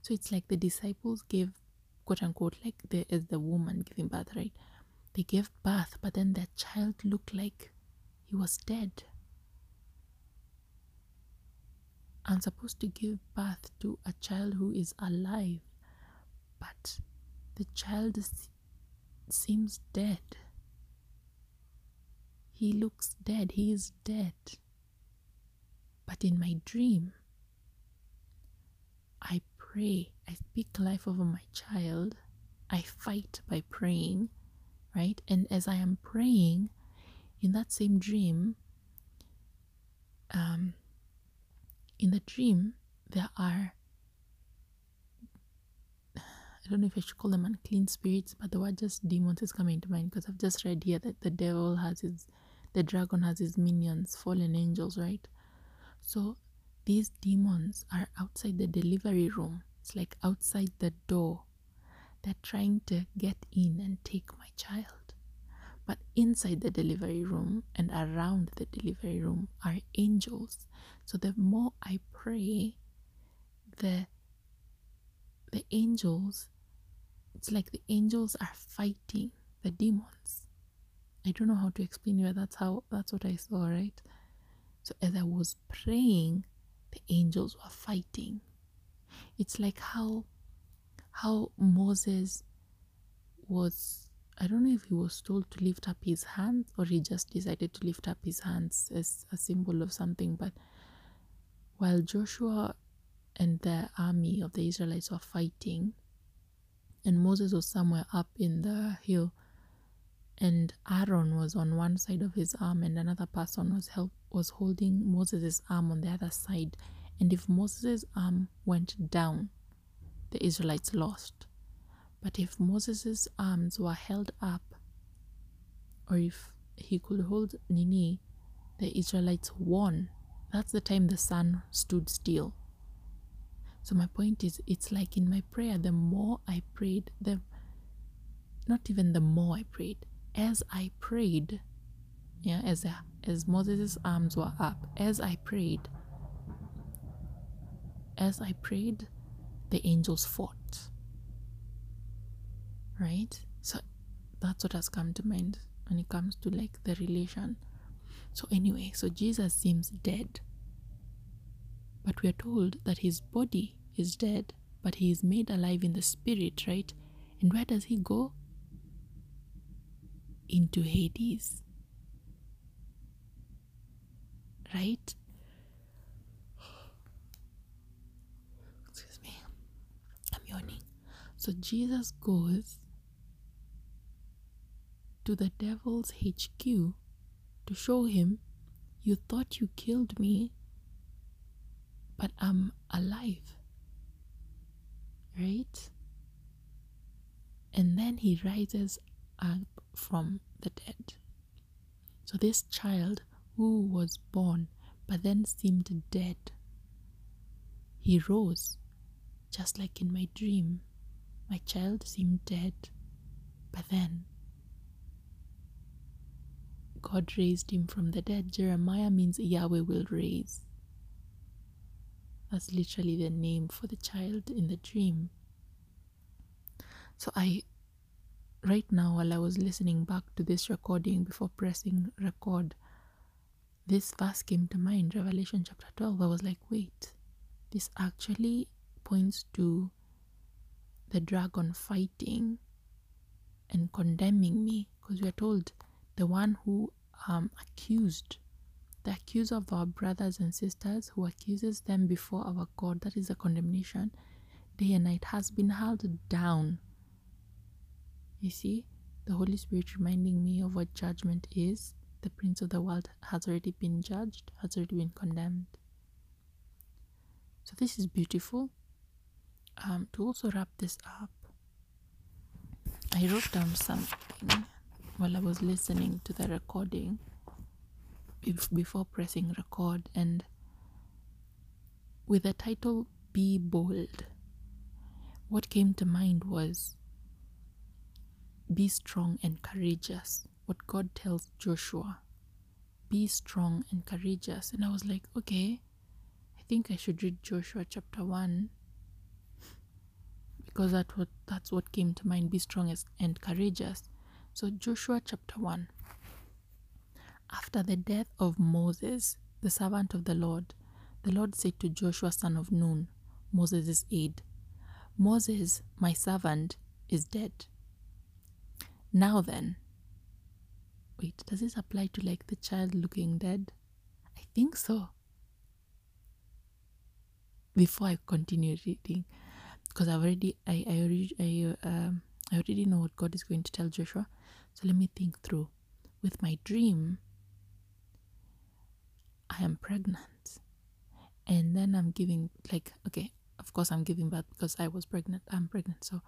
So it's like the disciples gave quote unquote like the as the woman giving birth, right? They gave birth, but then their child looked like he was dead. I'm supposed to give birth to a child who is alive, but the child seems dead. He looks dead, he is dead. But in my dream, I pray, I speak life over my child, I fight by praying, right? And as I am praying in that same dream, um, in the dream, there are, I don't know if I should call them unclean spirits, but the word just demons is coming to mind because I've just read here that the devil has his, the dragon has his minions, fallen angels, right? So these demons are outside the delivery room. It's like outside the door they're trying to get in and take child. But inside the delivery room and around the delivery room are angels. So the more I pray, the the angels it's like the angels are fighting the demons. I don't know how to explain but that's how that's what I saw, right? So as I was praying, the angels were fighting. It's like how how Moses was I don't know if he was told to lift up his hands or he just decided to lift up his hands as a symbol of something. But while Joshua and the army of the Israelites were fighting, and Moses was somewhere up in the hill, and Aaron was on one side of his arm, and another person was help was holding Moses' arm on the other side. And if Moses' arm went down, the Israelites lost. But if Moses' arms were held up, or if he could hold Nini, the Israelites won. That's the time the sun stood still. So my point is, it's like in my prayer, the more I prayed, the not even the more I prayed, as I prayed, yeah, as as Moses' arms were up, as I prayed, as I prayed, the angels fought. Right? So that's what has come to mind when it comes to like the relation. So, anyway, so Jesus seems dead. But we are told that his body is dead, but he is made alive in the spirit, right? And where does he go? Into Hades. Right? Excuse me. I'm yawning. So Jesus goes to the devil's HQ to show him You thought you killed me, but I'm alive. Right? And then he rises up from the dead. So, this child who was born but then seemed dead, he rose, just like in my dream. My child seemed dead, but then God raised him from the dead. Jeremiah means Yahweh will raise. That's literally the name for the child in the dream. So I, right now, while I was listening back to this recording before pressing record, this verse came to mind, Revelation chapter 12. I was like, wait, this actually points to the dragon fighting and condemning me because we are told the one who um, accused. The accuser of our brothers and sisters who accuses them before our god that is a condemnation day and night has been held down. You see the holy spirit reminding me of what judgment is. The prince of the world has already been judged has already been condemned. So this is beautiful. Um, to also wrap this up i wrote down something while I was listening to the recording before pressing record and with the title Be Bold, what came to mind was be strong and courageous. What God tells Joshua, be strong and courageous. And I was like, okay, I think I should read Joshua chapter 1 because that what that's what came to mind be strong and courageous so, Joshua chapter 1. After the death of Moses, the servant of the Lord, the Lord said to Joshua, son of Nun, Moses' aide, Moses, my servant, is dead. Now then, wait, does this apply to like the child looking dead? I think so. Before I continue reading, because I've already, I, I I, um, I already know what God is going to tell Joshua. So let me think through. With my dream, I am pregnant. And then I'm giving, like, okay, of course I'm giving birth because I was pregnant. I'm pregnant. So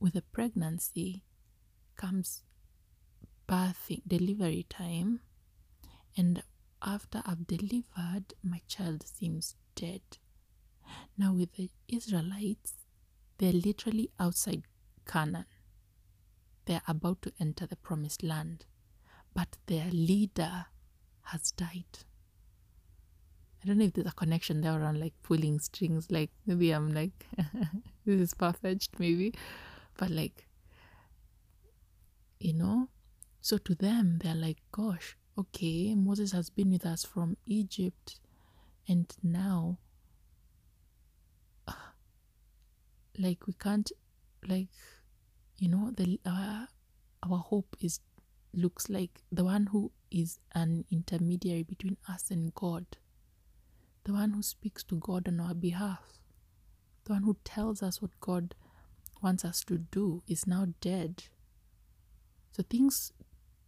with a pregnancy comes birthing, delivery time. And after I've delivered, my child seems dead. Now, with the Israelites, they're literally outside Canaan they're about to enter the promised land, but their leader has died. I don't know if there's a connection there around like pulling strings. Like maybe I'm like, this is perfect, maybe, but like, you know, so to them, they're like, gosh, okay, Moses has been with us from Egypt, and now, like, we can't, like, you know the uh, our hope is looks like the one who is an intermediary between us and god. The one who speaks to god on our behalf. The one who tells us what god wants us to do is now dead. So things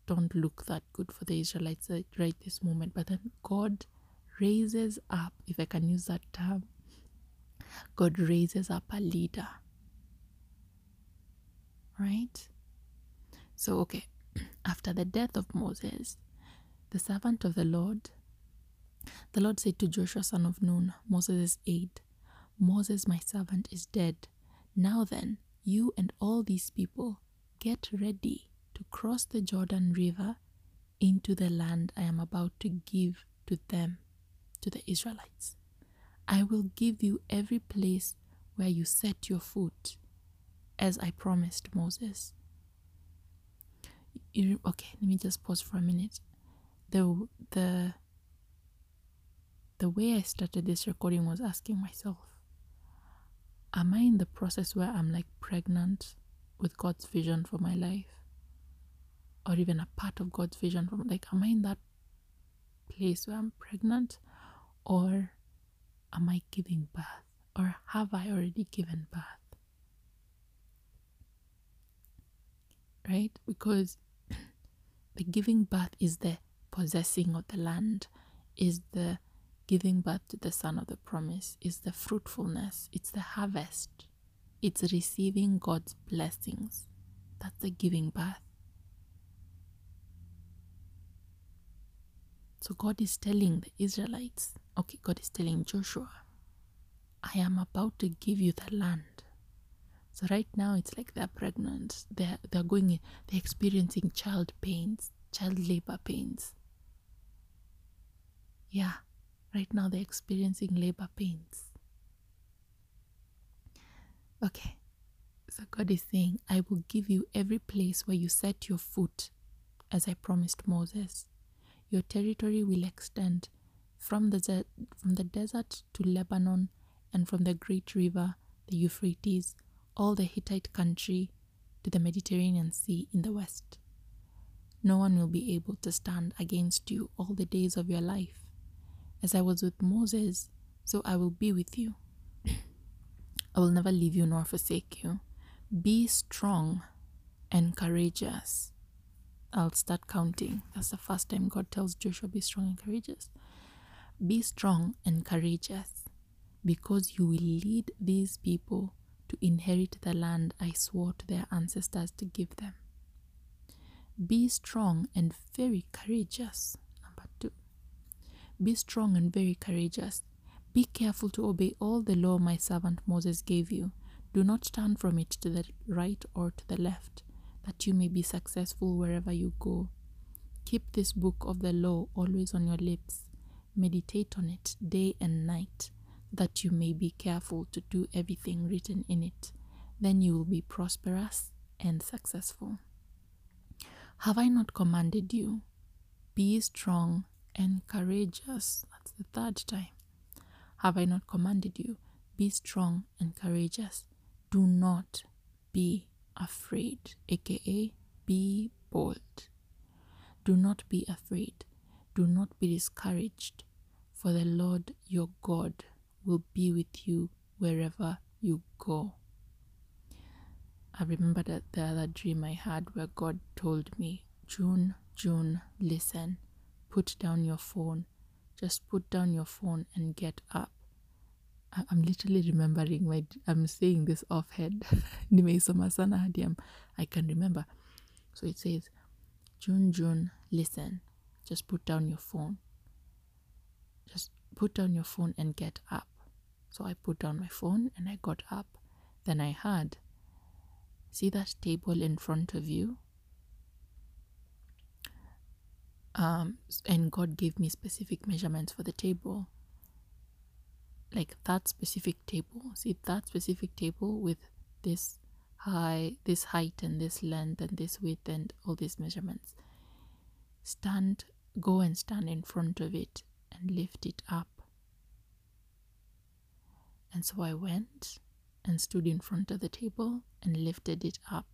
don't look that good for the israelites right this moment but then god raises up if i can use that term god raises up a leader right? So, okay, after the death of Moses, the servant of the Lord, the Lord said to Joshua, son of Nun, Moses' aide, Moses, my servant, is dead. Now then, you and all these people get ready to cross the Jordan River into the land I am about to give to them, to the Israelites. I will give you every place where you set your foot as I promised Moses. You, okay, let me just pause for a minute. The the the way I started this recording was asking myself, am I in the process where I'm like pregnant with God's vision for my life? Or even a part of God's vision from like am I in that place where I'm pregnant? Or am I giving birth? Or have I already given birth? Right? Because the giving birth is the possessing of the land, is the giving birth to the son of the promise, is the fruitfulness, it's the harvest, it's receiving God's blessings. That's the giving birth. So God is telling the Israelites, okay, God is telling Joshua, I am about to give you the land. So right now it's like they're pregnant. They're they're going they're experiencing child pains, child labor pains. Yeah. Right now they're experiencing labor pains. Okay. So God is saying, I will give you every place where you set your foot, as I promised Moses. Your territory will extend from the, from the desert to Lebanon and from the great river, the Euphrates, all the Hittite country to the Mediterranean Sea in the west. No one will be able to stand against you all the days of your life. As I was with Moses, so I will be with you. I will never leave you nor forsake you. Be strong and courageous. I'll start counting. That's the first time God tells Joshua, Be strong and courageous. Be strong and courageous because you will lead these people to inherit the land I swore to their ancestors to give them. Be strong and very courageous. Number two. Be strong and very courageous. Be careful to obey all the law my servant Moses gave you. Do not turn from it to the right or to the left, that you may be successful wherever you go. Keep this book of the law always on your lips. Meditate on it day and night, that you may be careful to do everything written in it. Then you will be prosperous and successful. Have I not commanded you? Be strong and courageous. That's the third time. Have I not commanded you? Be strong and courageous. Do not be afraid, aka be bold. Do not be afraid. Do not be discouraged, for the Lord your God will be with you wherever you go. I remember that the other dream I had where God told me, June, June, listen, put down your phone. Just put down your phone and get up. I- I'm literally remembering my I'm saying this offhead. I can remember. So it says, June, June, listen. Just put down your phone. Just put down your phone and get up. So I put down my phone and I got up. Then I heard, see that table in front of you? Um, and God gave me specific measurements for the table. Like that specific table. See that specific table with this high, this height and this length and this width and all these measurements. Stand, go and stand in front of it and lift it up. And so I went and stood in front of the table and lifted it up.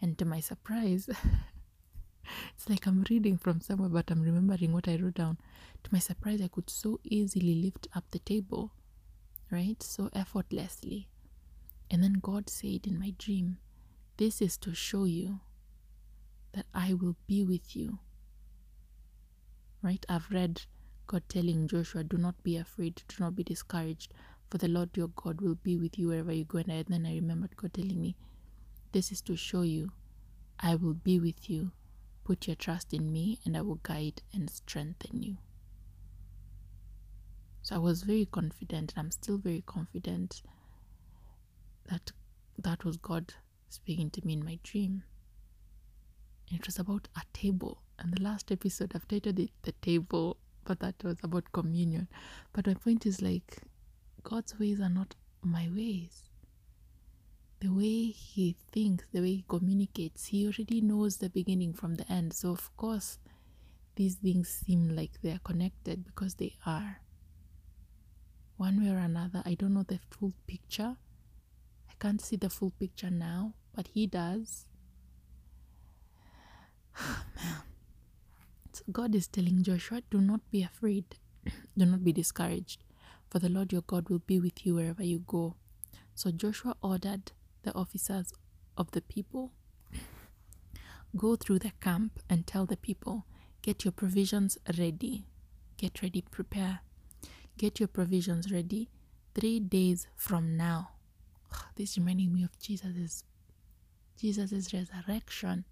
And to my surprise, it's like I'm reading from somewhere, but I'm remembering what I wrote down. To my surprise, I could so easily lift up the table, right? So effortlessly. And then God said in my dream, This is to show you that I will be with you. Right? I've read God telling Joshua, Do not be afraid, do not be discouraged, for the Lord your God will be with you wherever you go. And then I remembered God telling me, This is to show you I will be with you. Put your trust in me, and I will guide and strengthen you. So I was very confident, and I'm still very confident that that was God speaking to me in my dream. And it was about a table. And the last episode, I've titled it The Table, but that was about communion. But my point is like, God's ways are not my ways. The way He thinks, the way He communicates, He already knows the beginning from the end. So, of course, these things seem like they're connected because they are. One way or another, I don't know the full picture. I can't see the full picture now, but He does. Man. God is telling Joshua, do not be afraid, do not be discouraged, for the Lord your God will be with you wherever you go. So Joshua ordered the officers of the people go through the camp and tell the people, get your provisions ready. get ready, prepare, get your provisions ready. Three days from now. This reminding me of Jesus's Jesus's resurrection.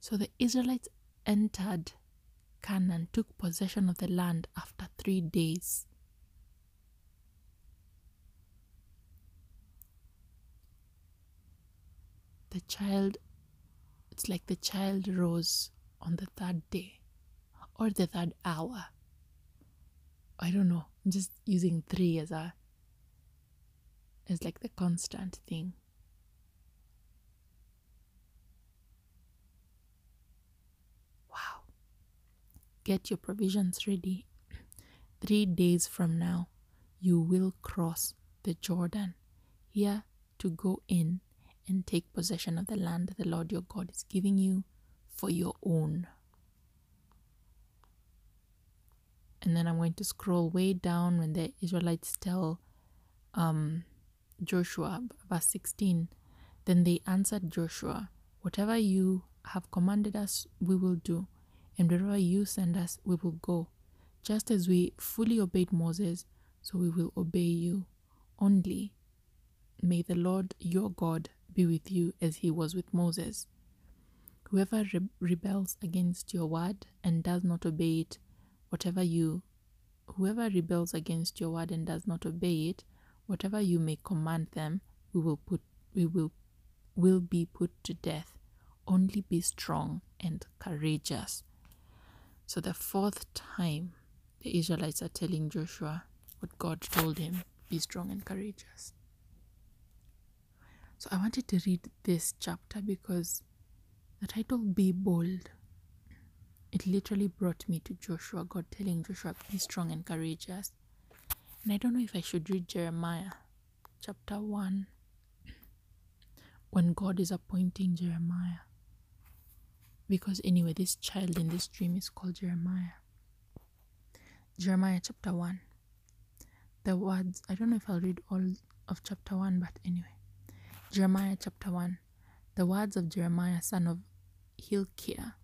So the Israelites entered Canaan, took possession of the land after three days. The child, it's like the child rose on the third day or the third hour. I don't know. I'm just using three as a as like the constant thing. Wow. Get your provisions ready. Three days from now, you will cross the Jordan here to go in and take possession of the land the Lord your God is giving you for your own. And then I'm going to scroll way down when the Israelites tell um, Joshua, verse 16. Then they answered Joshua, Whatever you have commanded us, we will do, and wherever you send us, we will go. Just as we fully obeyed Moses, so we will obey you. Only may the Lord your God be with you as he was with Moses. Whoever re- rebels against your word and does not obey it, whatever you whoever rebels against your word and does not obey it, whatever you may command them, we will put we will will be put to death. Only be strong and courageous. So the fourth time the Israelites are telling Joshua what God told him, be strong and courageous. So I wanted to read this chapter because the title Be Bold it literally brought me to Joshua, God telling Joshua, be strong and courageous. And I don't know if I should read Jeremiah chapter 1 when God is appointing Jeremiah. Because anyway, this child in this dream is called Jeremiah. Jeremiah chapter 1. The words, I don't know if I'll read all of chapter 1, but anyway. Jeremiah chapter 1. The words of Jeremiah, son of Hilkiah,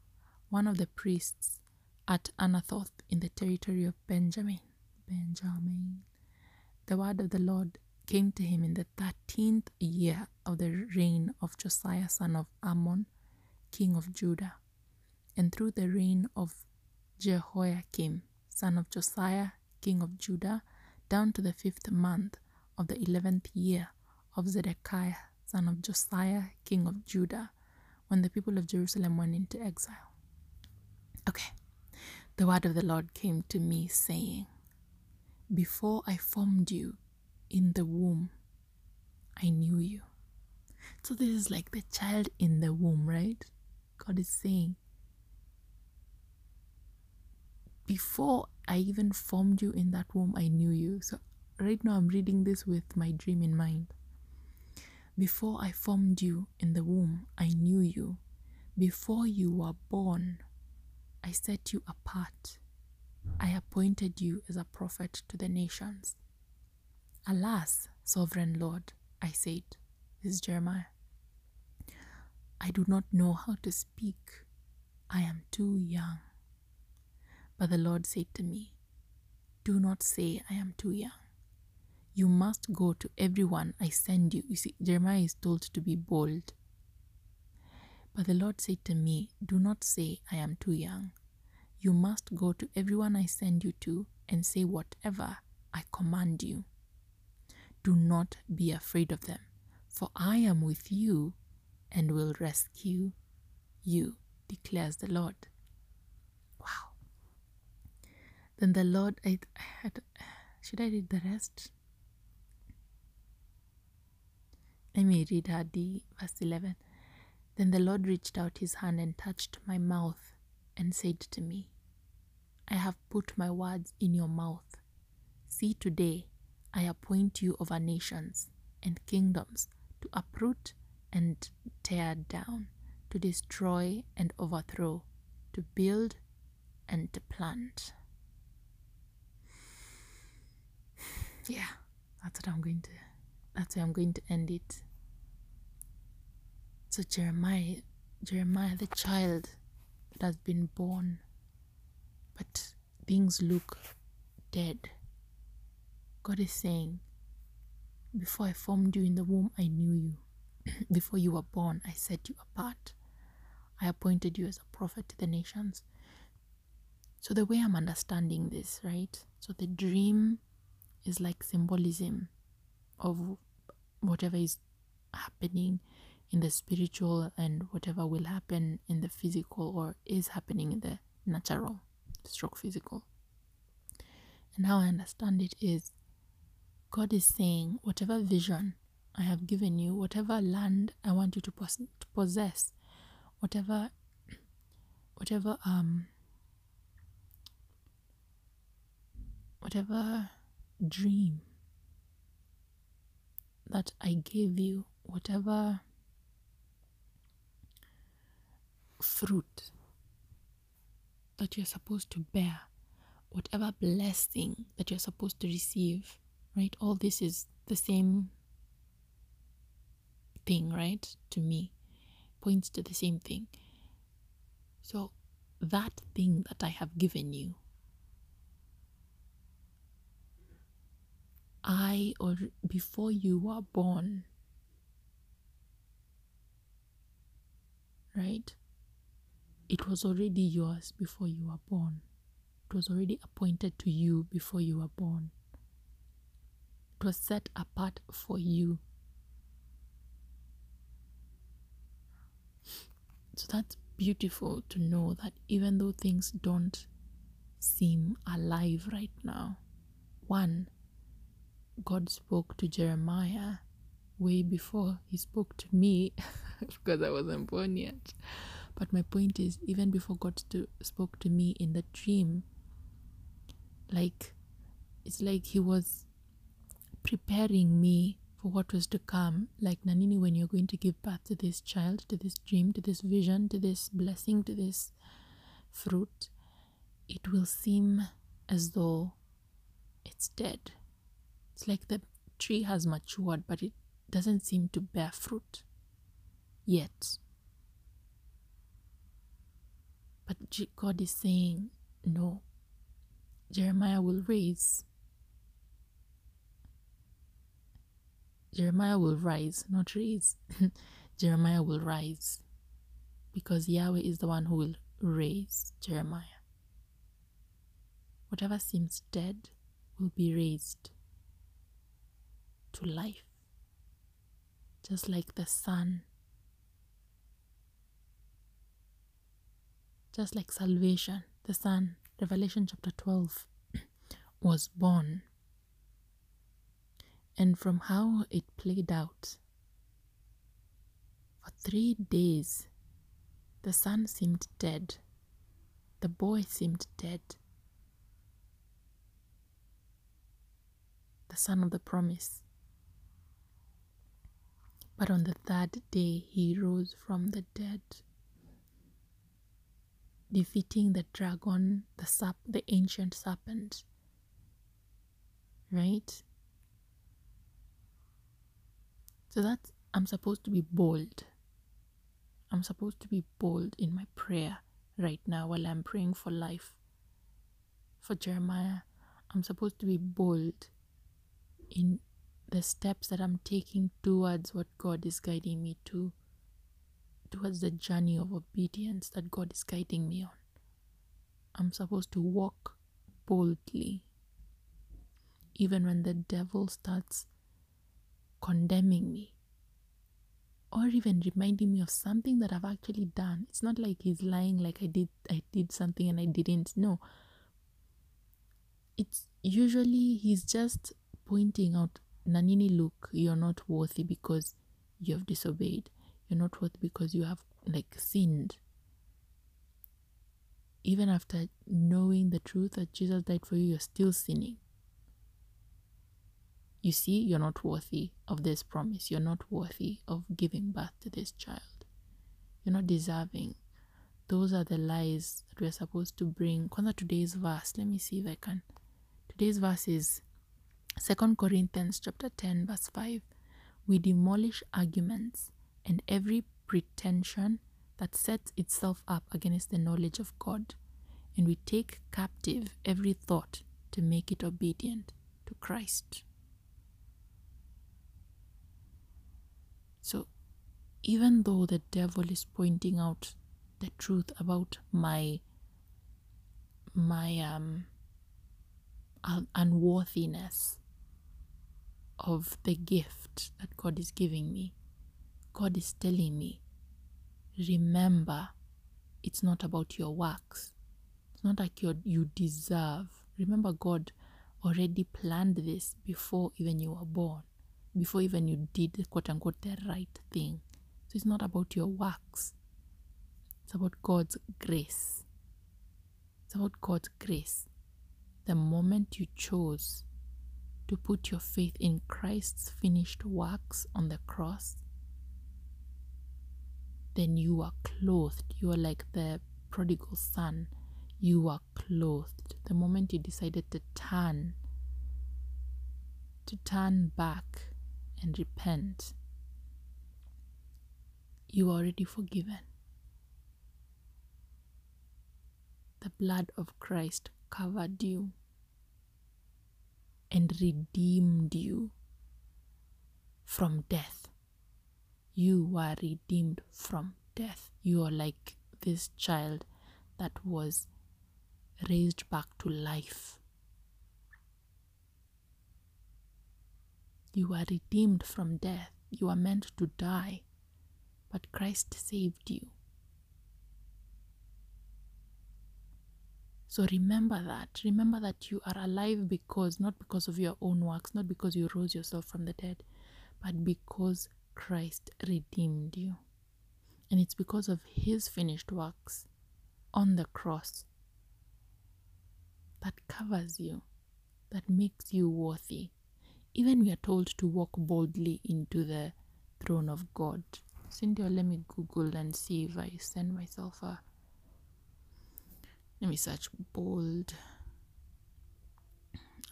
one of the priests at Anathoth in the territory of Benjamin. Benjamin. The word of the Lord came to him in the thirteenth year of the reign of Josiah son of Amon, king of Judah, and through the reign of Jehoiakim son of Josiah, king of Judah, down to the fifth month of the eleventh year of Zedekiah son of Josiah, king of Judah, when the people of Jerusalem went into exile. Okay. The word of the Lord came to me saying, Before I formed you in the womb, I knew you. So this is like the child in the womb, right? God is saying, Before I even formed you in that womb, I knew you. So right now I'm reading this with my dream in mind. Before I formed you in the womb, I knew you. Before you were born, I set you apart. I appointed you as a prophet to the nations. Alas, sovereign Lord, I said, this is Jeremiah. I do not know how to speak. I am too young. But the Lord said to me, Do not say I am too young. You must go to everyone I send you. You see, Jeremiah is told to be bold. But the Lord said to me, Do not say, I am too young. You must go to everyone I send you to and say whatever I command you. Do not be afraid of them, for I am with you and will rescue you, declares the Lord. Wow. Then the Lord, I, had, should I read the rest? Let me read the verse 11. Then the Lord reached out his hand and touched my mouth and said to me, I have put my words in your mouth. See, today I appoint you over nations and kingdoms to uproot and tear down, to destroy and overthrow, to build and to plant. Yeah, that's what I'm going to that's where I'm going to end it. So Jeremiah Jeremiah the child that has been born but things look dead. God is saying, Before I formed you in the womb, I knew you. Before you were born, I set you apart. I appointed you as a prophet to the nations. So, the way I'm understanding this, right? So, the dream is like symbolism of whatever is happening in the spiritual and whatever will happen in the physical or is happening in the natural stroke physical and how i understand it is god is saying whatever vision i have given you whatever land i want you to, pos- to possess whatever whatever um whatever dream that I gave you, whatever fruit that you're supposed to bear, whatever blessing that you're supposed to receive, right? All this is the same thing, right? To me, points to the same thing. So, that thing that I have given you, I or before you were born, right? It was already yours before you were born. It was already appointed to you before you were born. It was set apart for you. So that's beautiful to know that even though things don't seem alive right now, one, God spoke to Jeremiah way before he spoke to me because I wasn't born yet. But my point is, even before God st- spoke to me in the dream, like it's like he was preparing me for what was to come. Like Nanini, when you're going to give birth to this child, to this dream, to this vision, to this blessing, to this fruit, it will seem as though it's dead. It's like the tree has matured, but it doesn't seem to bear fruit yet. But God is saying, no, Jeremiah will raise. Jeremiah will rise, not raise. Jeremiah will rise because Yahweh is the one who will raise Jeremiah. Whatever seems dead will be raised to life, just like the sun, just like salvation, the Son, Revelation chapter 12, was born. And from how it played out, for three days, the son seemed dead, the boy seemed dead. The son of the promise. But on the third day, he rose from the dead defeating the dragon, the sap, the ancient serpent. Right? So that I'm supposed to be bold. I'm supposed to be bold in my prayer right now while I'm praying for life. For Jeremiah, I'm supposed to be bold in the steps that I'm taking towards what God is guiding me to towards the journey of obedience that God is guiding me on. I'm supposed to walk boldly, even when the devil starts condemning me or even reminding me of something that I've actually done. It's not like he's lying like I did I did something and I didn't. No. It's usually he's just pointing out Nanini look, you're not worthy because you have disobeyed you're not worth because you have like sinned even after knowing the truth that jesus died for you you're still sinning you see you're not worthy of this promise. You're not worthy of giving birth to this child. You're not deserving. Those are the lies that we're supposed to bring. Kwanza today's verse. Let me see if i can. Today's verse is Second corinthians chapter 10 verse 5 we demolish arguments and every pretension that sets itself up against the knowledge of God, and we take captive every thought to make it obedient to Christ. So, even though the devil is pointing out the truth about my my um un- unworthiness of the gift that God is giving me, God is telling me, remember, it's not about your works. It's not like you you deserve. Remember, God already planned this before even you were born, before even you did the quote unquote the right thing. So it's not about your works. It's about God's grace. It's about God's grace. The moment you chose to put your faith in Christ's finished works on the cross, then you are clothed. You are like the prodigal son. You are clothed. The moment you decided to turn, to turn back and repent, you are already forgiven. The blood of Christ covered you and redeemed you from death. You were redeemed from death. You are like this child that was raised back to life. You are redeemed from death. You are meant to die, but Christ saved you. So remember that. Remember that you are alive because, not because of your own works, not because you rose yourself from the dead, but because Christ redeemed you. And it's because of his finished works on the cross that covers you, that makes you worthy. Even we are told to walk boldly into the throne of God. Cindy, let me Google and see if I send myself a. Let me search bold.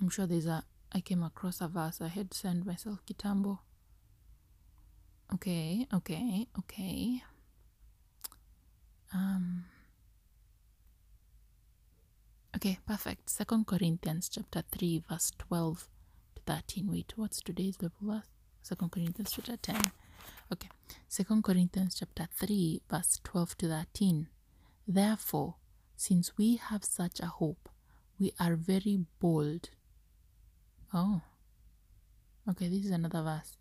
I'm sure there's a. I came across a verse. I had sent myself Kitambo. Okay, okay, okay. Um. Okay, perfect. Second Corinthians chapter three, verse twelve to thirteen. Wait, what's today's Bible verse? Second Corinthians chapter ten. Okay, Second Corinthians chapter three, verse twelve to thirteen. Therefore, since we have such a hope, we are very bold. Oh, okay. This is another verse.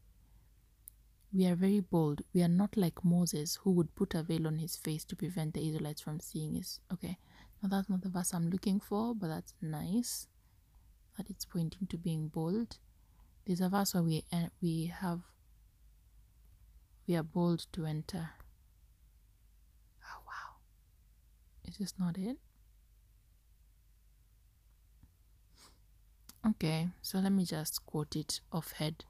We are very bold. We are not like Moses, who would put a veil on his face to prevent the Israelites from seeing his. Okay, now that's not the verse I'm looking for, but that's nice that it's pointing to being bold. There's a verse where we uh, we have we are bold to enter. Oh wow, is this not it? Okay, so let me just quote it off head,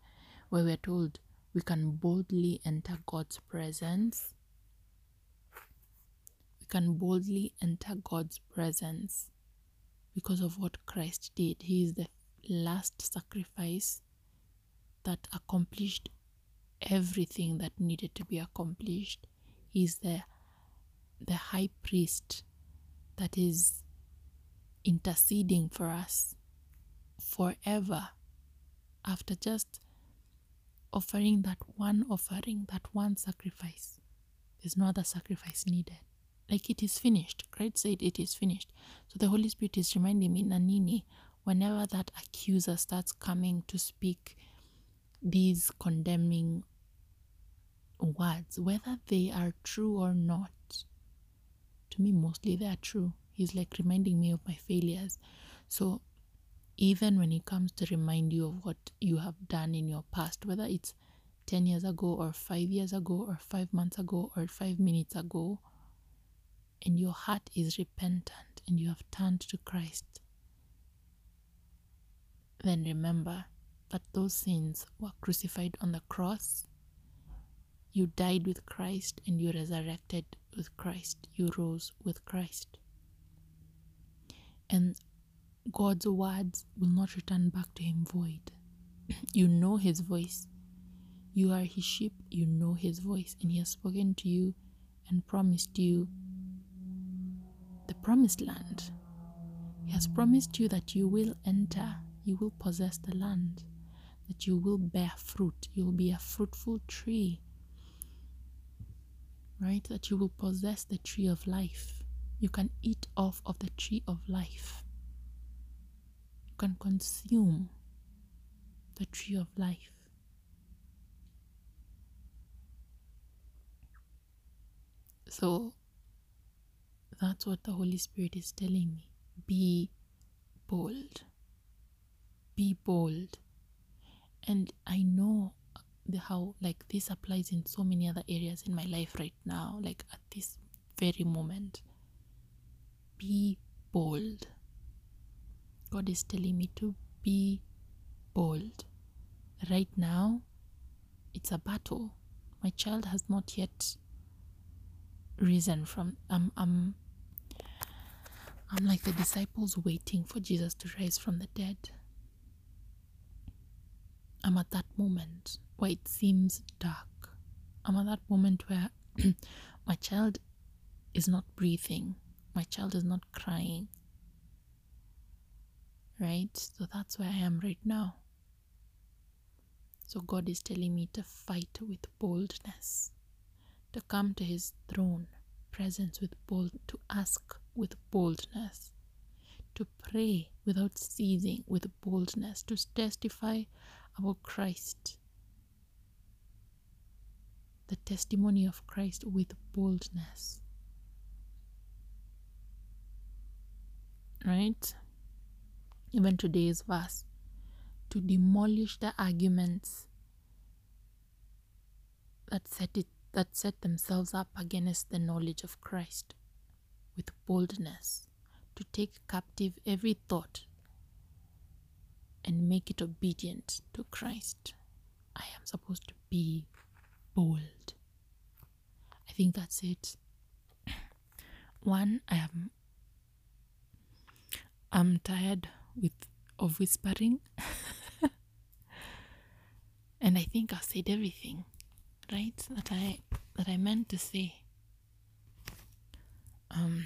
where we're told we can boldly enter God's presence. We can boldly enter God's presence because of what Christ did. He is the last sacrifice that accomplished everything that needed to be accomplished. He is the the high priest that is interceding for us forever after just offering that one offering, that one sacrifice. There's no other sacrifice needed. Like it is finished. Christ said it is finished. So the Holy Spirit is reminding me, Nanini, whenever that accuser starts coming to speak these condemning words, whether they are true or not, to me, mostly they are true. He's like reminding me of my failures. So even when he comes to remind you of what you have done in your past, whether it's 10 years ago or 5 years ago or 5 months ago or 5 minutes ago, and your heart is repentant and you have turned to Christ, then remember that those sins were crucified on the cross. You died with Christ and you resurrected with Christ. You rose with Christ. And God's words will not return back to him void. you know his voice. You are his sheep, you know his voice, and he has spoken to you and promised you promised land. He has promised you that you will enter, you will possess the land, that you will bear fruit, you will be a fruitful tree, right? That you will possess the tree of life. You can eat off of the tree of life. You can consume the tree of life. So that's what the Holy Spirit is telling me. Be bold. Be bold. And I know the how like this applies in so many other areas in my life right now, like at this very moment. Be bold. God is telling me to be bold. Right now, it's a battle. My child has not yet risen from I'm I'm I'm like the disciples waiting for Jesus to rise from the dead. I'm at that moment where it seems dark. I'm at that moment where my child is not breathing, my child is not crying. Right? So that's where I am right now. So God is telling me to fight with boldness to come to his throne presence with bold to ask with boldness to pray without ceasing with boldness to testify about Christ. The testimony of Christ with boldness. Right? Even today's verse to demolish the arguments that set it that set themselves up against the knowledge of Christ with boldness to take captive every thought and make it obedient to Christ. I am supposed to be bold. I think that's it. One, I am I'm tired with of whispering. and I think I've said everything right that i that i meant to say um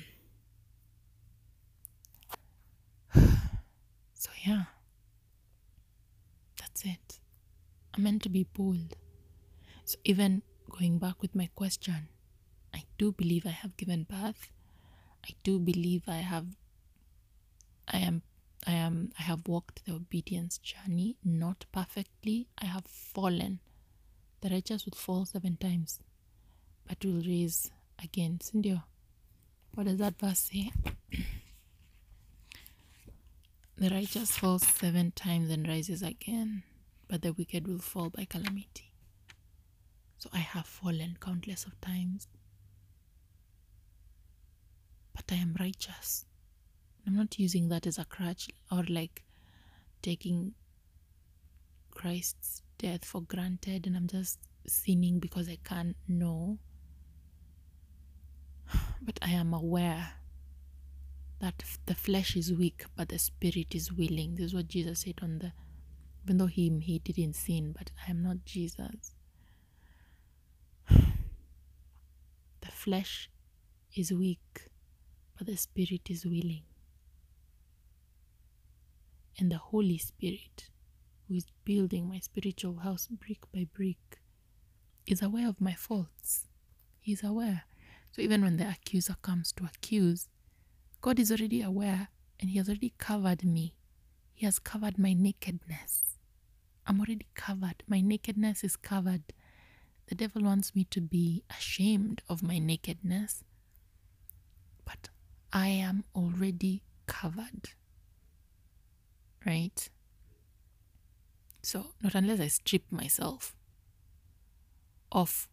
so yeah. That's it. I'm meant to be bold. So even going back with my question i do believe i have given birth. I do believe i have i am i am i have walked the obedience journey not perfectly. I have fallen. The righteous will fall seven times, but will raise again. Sindio. What does that verse say? the righteous falls seven times and rises again, but the wicked will fall by calamity. So I have fallen countless of times, but I am righteous. I'm not using that as a crutch or like taking Christ's death for granted and I'm just sinning because I can't know. But I am aware that the flesh is weak, but the spirit is willing. This is what Jesus said on the, even though he, he didn't sin, but I am not Jesus. The flesh is weak, but the spirit is willing. And the Holy Spirit who is building my spiritual house brick by brick is aware of my faults. He's aware. So even when the accuser comes to accuse, God is already aware and He has already covered me. He has covered my nakedness. I'm already covered. My nakedness is covered. The devil wants me to be ashamed of my nakedness, but I am already covered. Right? So, not unless I strip myself off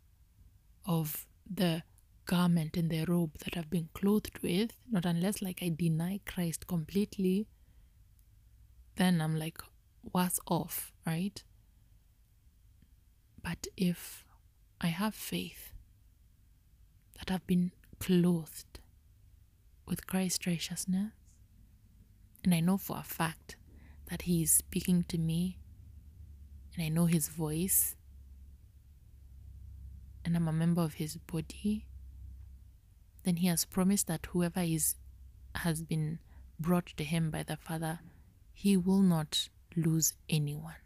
of the garment and the robe that I've been clothed with, not unless like I deny Christ completely, then I'm like worse off, right? But if I have faith that I've been clothed with Christ's righteousness, and I know for a fact that He is speaking to me and I know his voice and I'm a member of his body, then he has promised that whoever is has been brought to him by the Father, he will not lose anyone.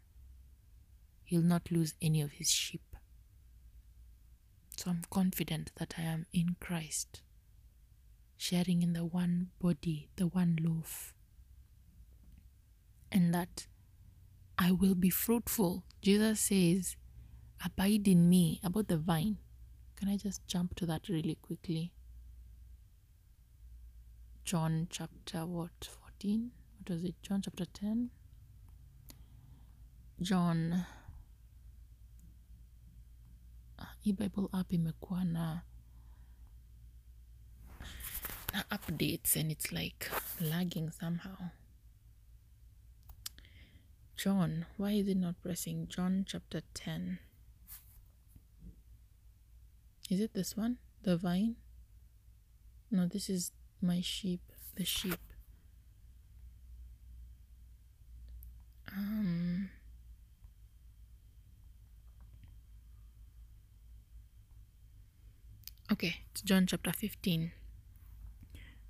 He'll not lose any of his sheep. So I'm confident that I am in Christ, sharing in the one body, the one loaf, and that I will be fruitful. Jesus says, Abide in me, about the vine. Can I just jump to that really quickly? John chapter what 14? What was it? John chapter 10? John ah, hii bible app imekuwa na na updates and it's like lagging somehow john why is it not pressing john chapter 10 is it this one the vine no this is my sheep the sheep um Okay, it's John chapter 15.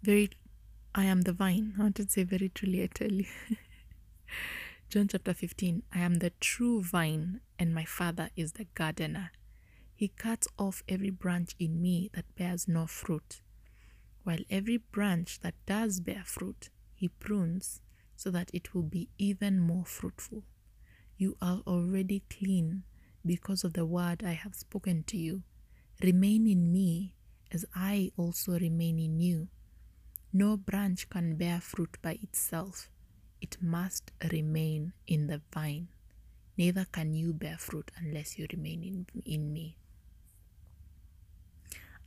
Very, I am the vine. I wanted to say very truly, I tell you. John chapter 15. I am the true vine, and my Father is the gardener. He cuts off every branch in me that bears no fruit, while every branch that does bear fruit, he prunes so that it will be even more fruitful. You are already clean because of the word I have spoken to you. Remain in me as I also remain in you. No branch can bear fruit by itself, it must remain in the vine. Neither can you bear fruit unless you remain in, in me.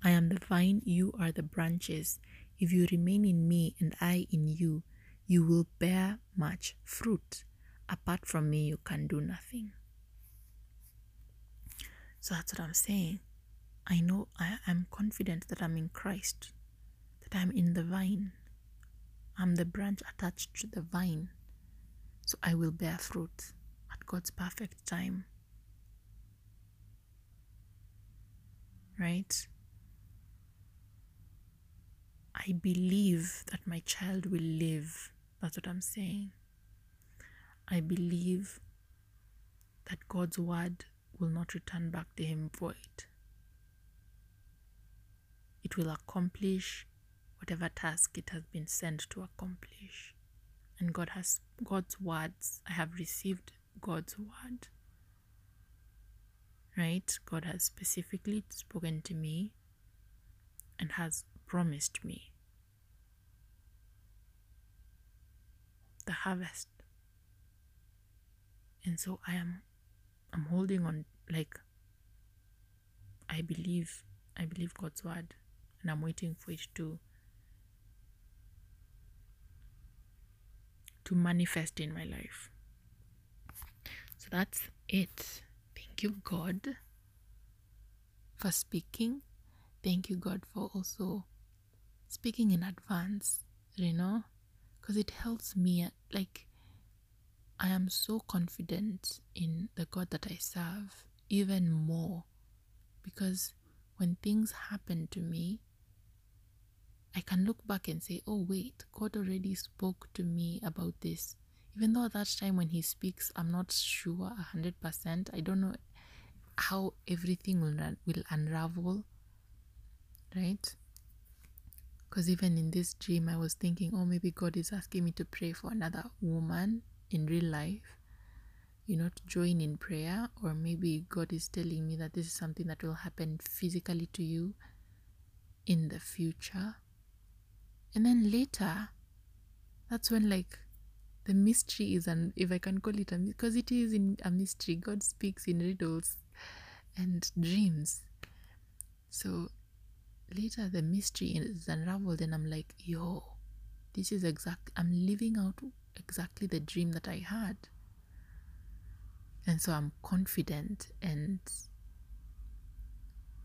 I am the vine, you are the branches. If you remain in me and I in you, you will bear much fruit. Apart from me, you can do nothing. So that's what I'm saying. I know I am confident that I'm in Christ, that I'm in the vine. I'm the branch attached to the vine. So I will bear fruit at God's perfect time. Right? I believe that my child will live. That's what I'm saying. I believe that God's word will not return back to him void it will accomplish whatever task it has been sent to accomplish. And God has God's words. I have received God's word. Right? God has specifically spoken to me and has promised me the harvest. And so I am I'm holding on like I believe I believe God's word and I'm waiting for it to to manifest in my life. So that's it. Thank you, God, for speaking. Thank you, God, for also speaking in advance, you know, because it helps me. Like, I am so confident in the God that I serve, even more, because when things happen to me, I can look back and say, oh, wait, God already spoke to me about this. Even though at that time when He speaks, I'm not sure 100%. I don't know how everything will, will unravel, right? Because even in this dream, I was thinking, oh, maybe God is asking me to pray for another woman in real life, you know, to join in prayer. Or maybe God is telling me that this is something that will happen physically to you in the future and then later that's when like the mystery is and if i can call it a because it is in a mystery god speaks in riddles and dreams so later the mystery is unraveled and i'm like yo this is exact i'm living out exactly the dream that i had and so i'm confident and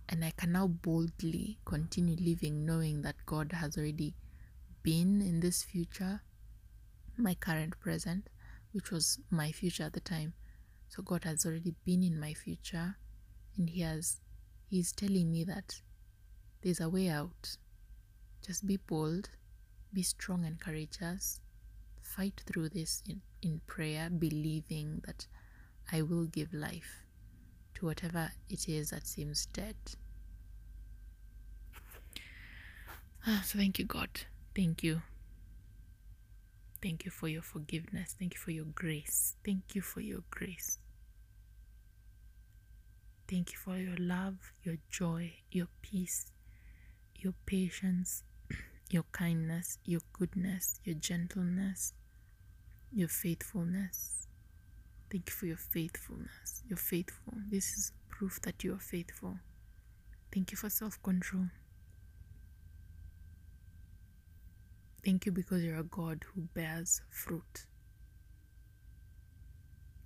and i can now boldly continue living knowing that god has already been in this future, my current present, which was my future at the time. So God has already been in my future and He has He's telling me that there's a way out. Just be bold, be strong and courageous. Fight through this in, in prayer, believing that I will give life to whatever it is that seems dead. Ah, so thank you, God. Thank you. Thank you for your forgiveness. Thank you for your grace. Thank you for your grace. Thank you for your love, your joy, your peace, your patience, your kindness, your goodness, your gentleness, your faithfulness. Thank you for your faithfulness. You're faithful. This is proof that you are faithful. Thank you for self control. Thank you because you're a God who bears fruit.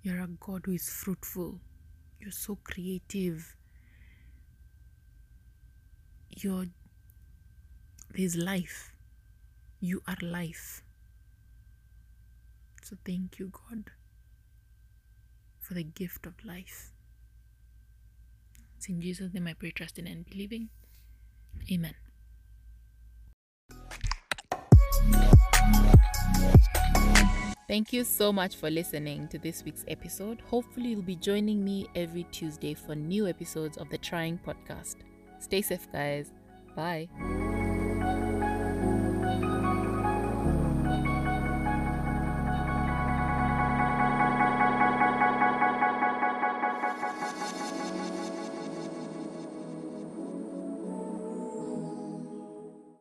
You're a God who is fruitful. You're so creative. You're there's life. You are life. So thank you, God, for the gift of life. It's in Jesus' name I pray, trusting, and believing. Amen. Thank you so much for listening to this week's episode. Hopefully, you'll be joining me every Tuesday for new episodes of the Trying Podcast. Stay safe, guys. Bye.